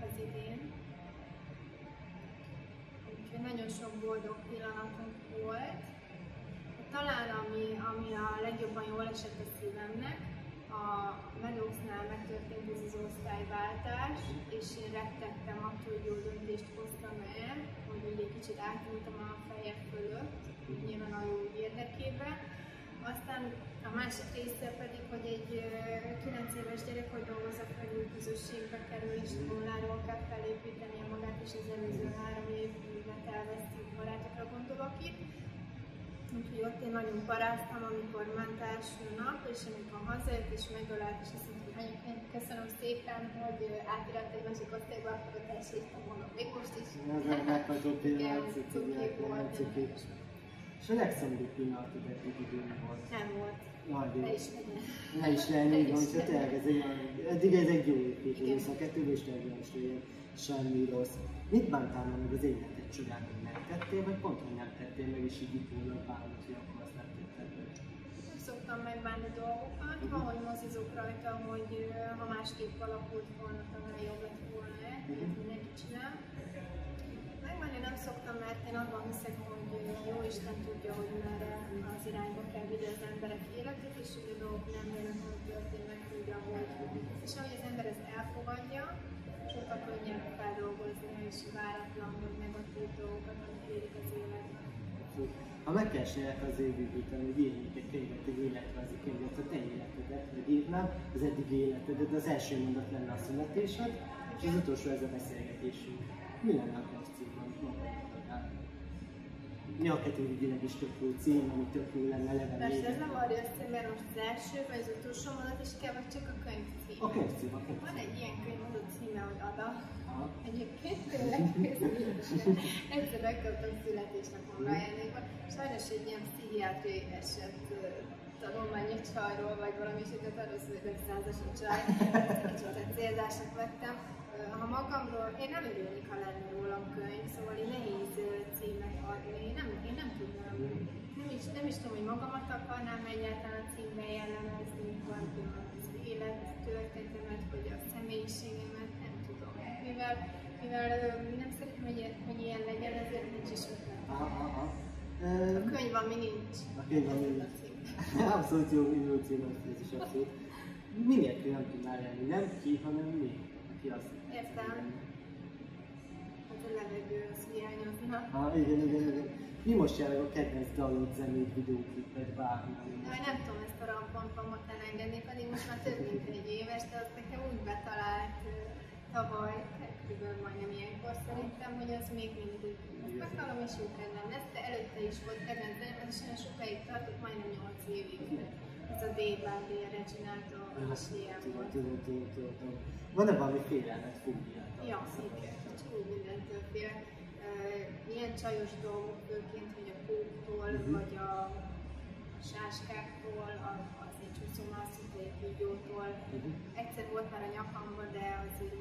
Speaker 2: nagyon sok boldog pillanatunk volt. Talán ami, ami a legjobban jól esett a szívemnek, a Meadows-nál megtörtént ez az osztályváltás, és én rettegtem attól, hogy jó döntést hoztam el, hogy egy kicsit átnyújtam a feje fölött, nyilván a jó érdekében. Aztán másik része pedig, hogy egy 9 éves gyerek, hogy dolgozza fel új közösségbe kerül, és nulláról kell felépíteni magát, és az előző három év elveszti barátokra gondolok itt. Úgyhogy ott én nagyon paráztam, amikor ment első nap, és amikor hazajött és megölt, és azt mondta, hogy anyukám, köszönöm szépen, hogy átirat egy másik osztályba, akkor ott elséttem mondom, még most is.
Speaker 1: Ez a megható pillanat, cuki, És a legszomorúbb pillanatod eddig időn volt?
Speaker 2: Nem volt.
Speaker 1: Nagy
Speaker 2: ne is legyen.
Speaker 1: Ne is legyen, így van, hogy tényleg ez egy, eddig ez egy jó építő, a kettőből is legyen semmi rossz. Mit bántál meg az életed során, hogy megtettél, vagy pont, hogy nem tettél meg, és így utólag bánod, hogy akkor azt nem tetted meg?
Speaker 2: Szoktam megbánni dolgokat, uh-huh. ahogy mozizok rajta, hogy ha másképp alakult volna, talán jobb lett volna uh-huh. mindenki csinál. Megbánni nem szoktam, mert én abban hiszek, hogy jó Isten tudja, hogy merre az irányba kell vigyázni az emberek életét, és hogy a dolgok nem véletlenül történnek úgy, ahogy. És ahogy az ember ezt elfogadja, sokkal könnyebb feldolgozni és váratlan vagy negatív dolgokat, amik érik az életben.
Speaker 1: Ha meg kell saját az évügyűteni, hogy írnék egy könyvet, egy életrajzi könyvet, a te életedet, hogy írnám, az eddig életedet, az első mondat lenne a születésed, és az utolsó ez a beszélgetésünk. Mi lenne a mi a kettővigileg is tök jó cím, ami tök jó lenne leve
Speaker 2: Persze, ez nem arra össze, mert most az első vagy az utolsó mondat is kell, vagy csak a könyv cím.
Speaker 1: A könyv cím, a könyv
Speaker 2: Van egy ilyen könyv, az a címe, hogy Ada. Aha. Egyébként tényleg egyszer megkaptam születésnapomra ajándékba. Sajnos egy ilyen pszichiátriai eset tanulmány egy csajról, vagy valami, és arról szól, hogy százas a csaj. Célzásnak vettem ha magamról, én nem örülnék, ha lenne rólam könyv, szóval én nehéz címet adni, én nem, én nem tudnám. Nem is, nem is tudom, hogy magamat akarnám egyáltalán a címben jellemezni, vagy az élettörténetemet, vagy a személyiségemet, nem tudom. Mivel, mivel nem szeretném, hogy, hogy ilyen legyen, ezért nincs is ötlet. A könyv, ami nincs.
Speaker 1: A könyv, ami nincs. <laughs> Abszolút jó, jó cím, ez is abszolút. Mi nélkül nem tudnál lenni, nem ki, hanem mi. Ki az
Speaker 2: Értem. Hát a levegő, az hiányozna.
Speaker 1: Ah, igen, igen, igen. Mi most jelenleg a kedvenc dalod, zenét, videóklipet, bármi?
Speaker 2: Jaj, nem tudom ezt a rampontomot elengedni, pedig most már több mint egy éves, de az nekem úgy betalált tavaly, kb. majdnem ilyen szerintem, hogy az még mindig megtalom és jó kedvem lesz, de előtte is volt kedvencem, ez is olyan sokáig tartott, majdnem 8 évig. Ez a Day-re csinálta a Sliából.
Speaker 1: Tudom, tudom, tudom, tudom. Van-e valami félelmet, fóbiát?
Speaker 2: Ja, igen, csomó mindentől fél. Ilyen csajos dolgok főként, hogy a kóktól,
Speaker 1: Mhm.
Speaker 2: vagy a, sáskáktól, az egy csúszómászó, vagy egy kígyótól.
Speaker 1: Mhm.
Speaker 2: Egyszer volt már a nyakamba, de azért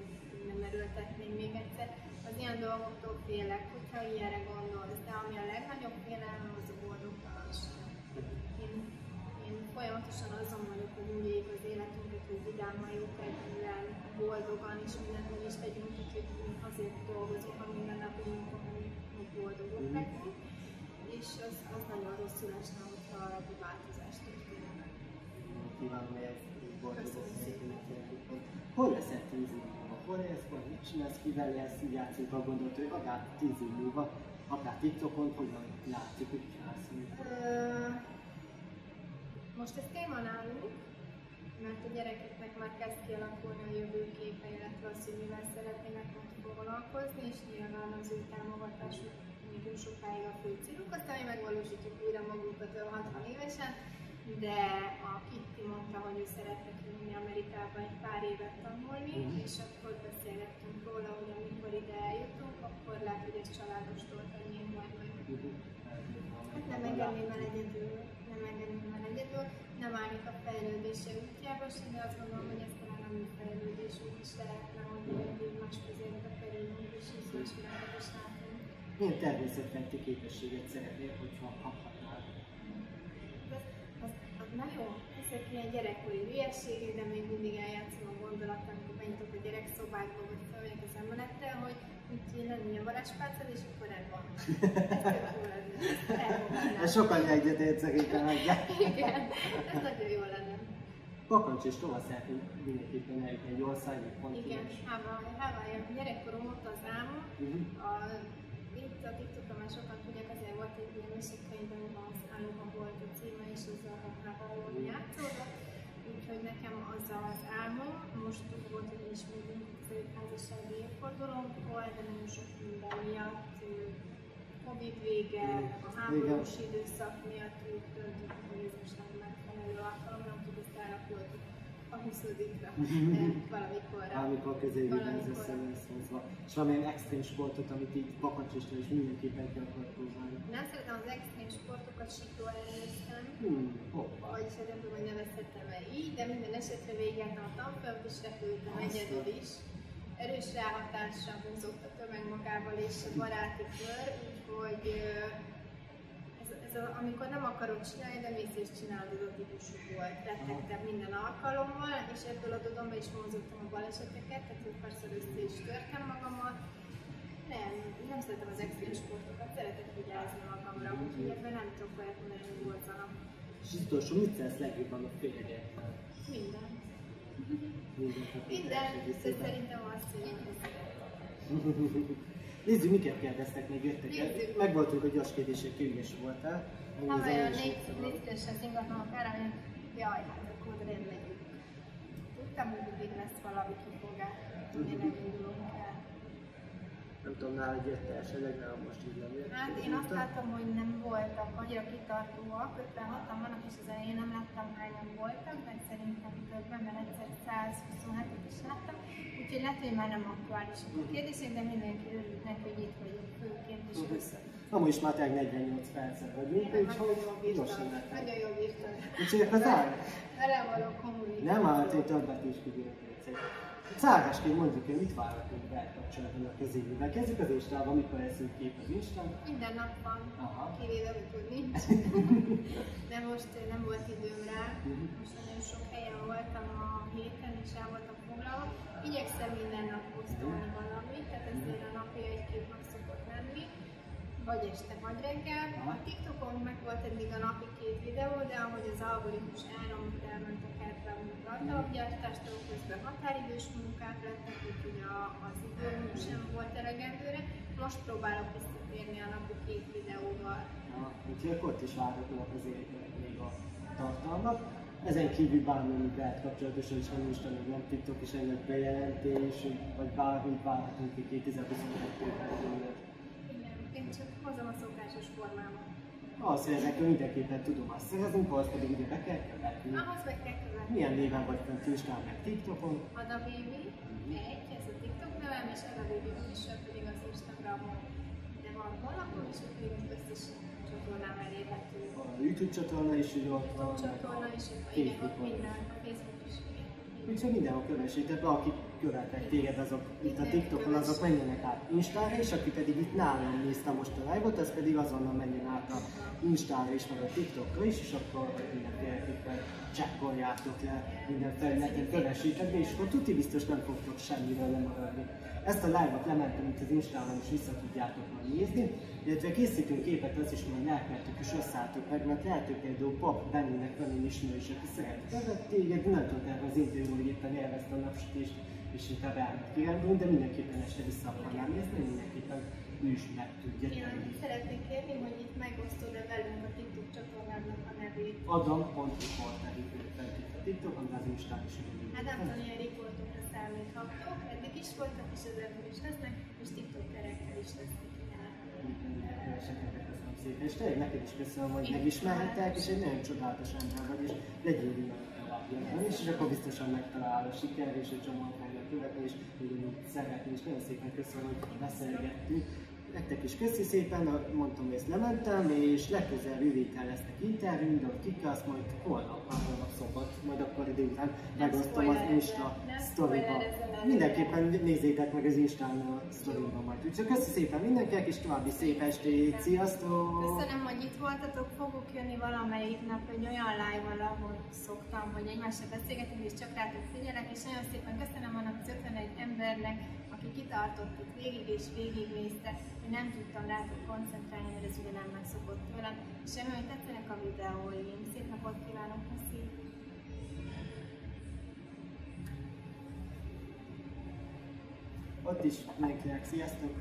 Speaker 2: nem erőltetném még egyszer. Az ilyen dolgoktól félek, hogyha ilyenre gondolsz, de ami a legnagyobb félelem, az folyamatosan azon vagyok, hogy éljük az életünket, hogy vidáman, jókedvűen, boldogan, és mindent meg is tegyünk, úgyhogy azért dolgozunk a mindennapi munkon, hogy boldogok legyünk. És az, az nagyon rosszul esne, hogyha egy változás történne.
Speaker 1: Kívánom, hogy ez így. Hol leszel tíz év múlva? Hol élsz, vagy mit csinálsz, kivel élsz, így játszunk a gondot, hogy akár tíz év múlva, akár TikTokon, hogyan látszik, hogy csinálsz.
Speaker 2: Most ez téma nálunk, mert a gyerekeknek már kezd kialakulni a jövőképe, illetve az, hogy mivel szeretnének majd foglalkozni, és nyilván az ő támogatásuk még sokáig a fő céluk, aztán mi megvalósítjuk újra magunkat ő 60 évesen, de a Kitty mondta, hogy ő szeretne kijönni Amerikába egy pár évet tanulni,
Speaker 1: Mhm.
Speaker 2: és akkor beszélgettünk róla, hogy amikor ide eljutunk, akkor lehet, hogy ez családostól tenném majd meg. Hát nem engedném el egyedül, állnék a fejlődése útjába sem, de azt gondolom, hogy ez talán a mi fejlődés út is lehetne, hogy egymás közébe kerülünk és ismerősségeket is látunk.
Speaker 1: Milyen természetfenti képességet szeretnél, hogyha kaphatnál?
Speaker 2: Az, az, az nagyon, ezek ilyen gyerekkori hülyeségek, de még mindig eljátszom a gondolat, amikor benyitok a gyerekszobákba, vagy felmegyek az emelettel, hogy ilyen lenne ilyen varázspálcád, és akkor ez van. Ez. Ezt
Speaker 1: sokan egyetért szerintem meg.
Speaker 2: Igen, ez nagyon jó lenne.
Speaker 1: Pakancs és tova szeretnél mindenképpen eljutni egy ország, egy
Speaker 2: Igen,
Speaker 1: kontinens.
Speaker 2: Hawaii, Hawaii, a gyerekkorom ott az álmom.
Speaker 1: Mhm.
Speaker 2: A, itt a TikTokon már sokan tudják, azért volt egy ilyen mesekönyvben, az álomban volt a címe, és az a Hawaii-on játszódott. Úgyhogy nekem az az álmom, most volt, hogy is megyünk az ő házassági évfordulónkból, de nagyon sok minden miatt, Covid vége, a háborús időszak miatt úgy döntöttük, hogy ez most nem megfelelő alkalom, nem tud ezt elrapoltuk a 20-ra, de valamikorra.
Speaker 1: Valamikor közelében ez össze lesz hozva. És valamilyen extrém sportot, amit így Pakancsistól is mindenképpen ki akar próbálni.
Speaker 2: Nem szeretem az extrém sportokat, sikló ellenőztem,
Speaker 1: Hmm, hoppá.
Speaker 2: vagyis nem tudom, hogy nevezhetem el így, de minden esetre végigjártam a tanfolyamot és repültem egyedül is. Erős ráhatással húzott a tömeg magával és a baráti kör, úgyhogy ez, ez a, amikor nem akarod csinálni, de mész és csinálod, az a típusú volt. Rettegtem minden alkalommal, és ebből adódom is mozogtam a baleseteket, tehát hogy persze össze is törtem magamat. Nem, nem szeretem az extrém sportokat, szeretek vigyázni magamra, úgyhogy ebben nem tudok olyat mondani, hogy voltanak.
Speaker 1: És az utolsó, mit szeretsz legjobban a férjegekkel?
Speaker 2: Minden. Minden, szerintem azt, hogy. <laughs>
Speaker 1: Nézzük, miket kérdeztek még jöttek.
Speaker 2: Nézzük.
Speaker 1: Megvoltunk, hogy gyors kérdések ügyes voltál. Megnézem
Speaker 2: olyan szívesen az ingatlanok ára, hogy jaj, hát akkor rendben. Tudtam, hogy mindig lesz valami kifogás, én nem <laughs> indulunk el.
Speaker 1: Nem tudom, nálad jött el esetleg, nálam most így nem jött.
Speaker 2: Hát én azt látom, hogy nem voltak annyira kitartóak, 56-an vannak, és az elején nem láttam hányan voltak, de szerintem többen, mert egyszer 127-et is láttam. Úgyhogy lehet, hogy már nem aktuálisak a kérdések, de mindenki örült neki, hogy itt vagyok főként, és
Speaker 1: Mhm.
Speaker 2: köszönöm.
Speaker 1: Amúgy is már tényleg 48 percet vagyunk, úgyhogy gyorsan lehetett.
Speaker 2: Nagyon jól bírtam.
Speaker 1: Úgyhogy akkor zár.
Speaker 2: Vele való kommunikáció.
Speaker 1: Nem állt, hogy többet is kibírok Szárásként mondjuk, hogy mit várhatunk be kapcsolatban a közéjében. Kezdjük az Instával, amikor eszünk kép az Instán.
Speaker 2: Minden nap van,
Speaker 1: Aha.
Speaker 2: kivéve, amikor nincs. <laughs> De most eh, nem volt időm rá.
Speaker 1: Mhm.
Speaker 2: Most nagyon sok helyen voltam a héten, és el voltam foglalva. Igyekszem minden nap posztolni valamit, tehát ezért a napi egy-két nap szokott lenni. Vagy este, vagy reggel. A TikTokon meg volt eddig a napi két videó, de ahogy az algoritmus elromlt, elment a kertben tartalom gyártástól közben határidős munkák lettek, úgyhogy az időm sem volt elegendőre. Most próbálok visszatérni a napi két videóval.
Speaker 1: Ja, úgyhogy akkor ott is várhatóak azért még a tartalmak. Ezen kívül bármi lehet kapcsolatosan is, Insta, meg nem TikTok is ennek bejelentés, vagy bármit várhatunk ki 2022-ben.
Speaker 2: Igen, én csak hozom a szokásos formámat.
Speaker 1: Az, hogy ezekről mindenképpen tudom azt szerezünk, ahhoz pedig ugye be kell követni.
Speaker 2: Ahhoz meg kell követni.
Speaker 1: Milyen néven vagy fent Instán, meg TikTokon?
Speaker 2: Ada Baby, egy, ez a TikTok nevem, és Ada Baby Official pedig az Instagramon. De van honlapon, és ott még az összes csatornám elérhető.
Speaker 1: A YouTube csatorna is ugye ott van.
Speaker 2: Csatorna is, igen, ott minden, a Facebook is.
Speaker 1: Úgyhogy mindenhol kövessétek be, akik követnek téged, azok itt a TikTokon, azok menjenek át Instára, és aki pedig itt nálam nézte most a live-ot, az pedig azonnal menjen át a Instára is, meg a TikTokra is, és akkor mindenféleképpen csekkoljátok le minden felületen, kövessétek be, és akkor tuti biztos nem fogtok semmiről lemaradni. Ezt a live-ot lementem itt az Instában, és vissza tudjátok majd nézni, illetve készítünk képet, az is majd lelkeltük és osszálltok meg, mert lehet, hogy például pap Benninek van egy ismerős, aki szeret téged, nem erre az interjú, hogy éppen élvezte a napsütést, és inkább elment kirándulni, de mindenképpen este vissza akarnám nézni, mindenképpen ő is meg tudja
Speaker 2: Én
Speaker 1: tenni.
Speaker 2: annyit szeretnék kérni, hogy itt megosztod-e velünk a TikTok csatornámnak a nevét.
Speaker 1: Adam.reporter fent a TikTokon, de az Instán is ugyanúgy.
Speaker 2: Hát ilyen riportokra számíthatok, eddig is voltak, és ezekből is lesznek, és TikTokerekkel is lesznek.
Speaker 1: Köszönöm szépen, és tényleg neked is köszönöm, hogy megismerhettek, és egy nagyon csodálatos ember vagy, és legyél ilyen és akkor biztosan megtalál a siker, és csomó fogja követni, és ugyanúgy szeretni, és nagyon szépen köszönöm, hogy beszélgettünk. Nektek is köszi szépen, mondtam, hogy ezt lementem, és legközelebb jövő héten lesznek interjú, de kik azt majd holnap, már holnap szombat, majd akkor délután megosztom az Insta sztoriba. Mindenképpen nézzétek meg az Instán a sztoriba majd. Úgyhogy köszi szépen mindenkinek, és további szép estét, sziasztok!
Speaker 2: Köszönöm, hogy itt voltatok, fogok jönni valamelyik nap egy olyan live-val, ahol szoktam, hogy egymással beszélgetünk, és csak rátok figyelek, és nagyon szépen köszönöm annak az 51 embernek, aki kitartott itt végig és végignézte, hogy nem tudtam rátok koncentrálni, mert ez ugye nem megszokott tőlem, és remélem, hogy tetszenek a videóim. Szép napot kívánok, köszi!
Speaker 1: Ott is mindenkinek sziasztok!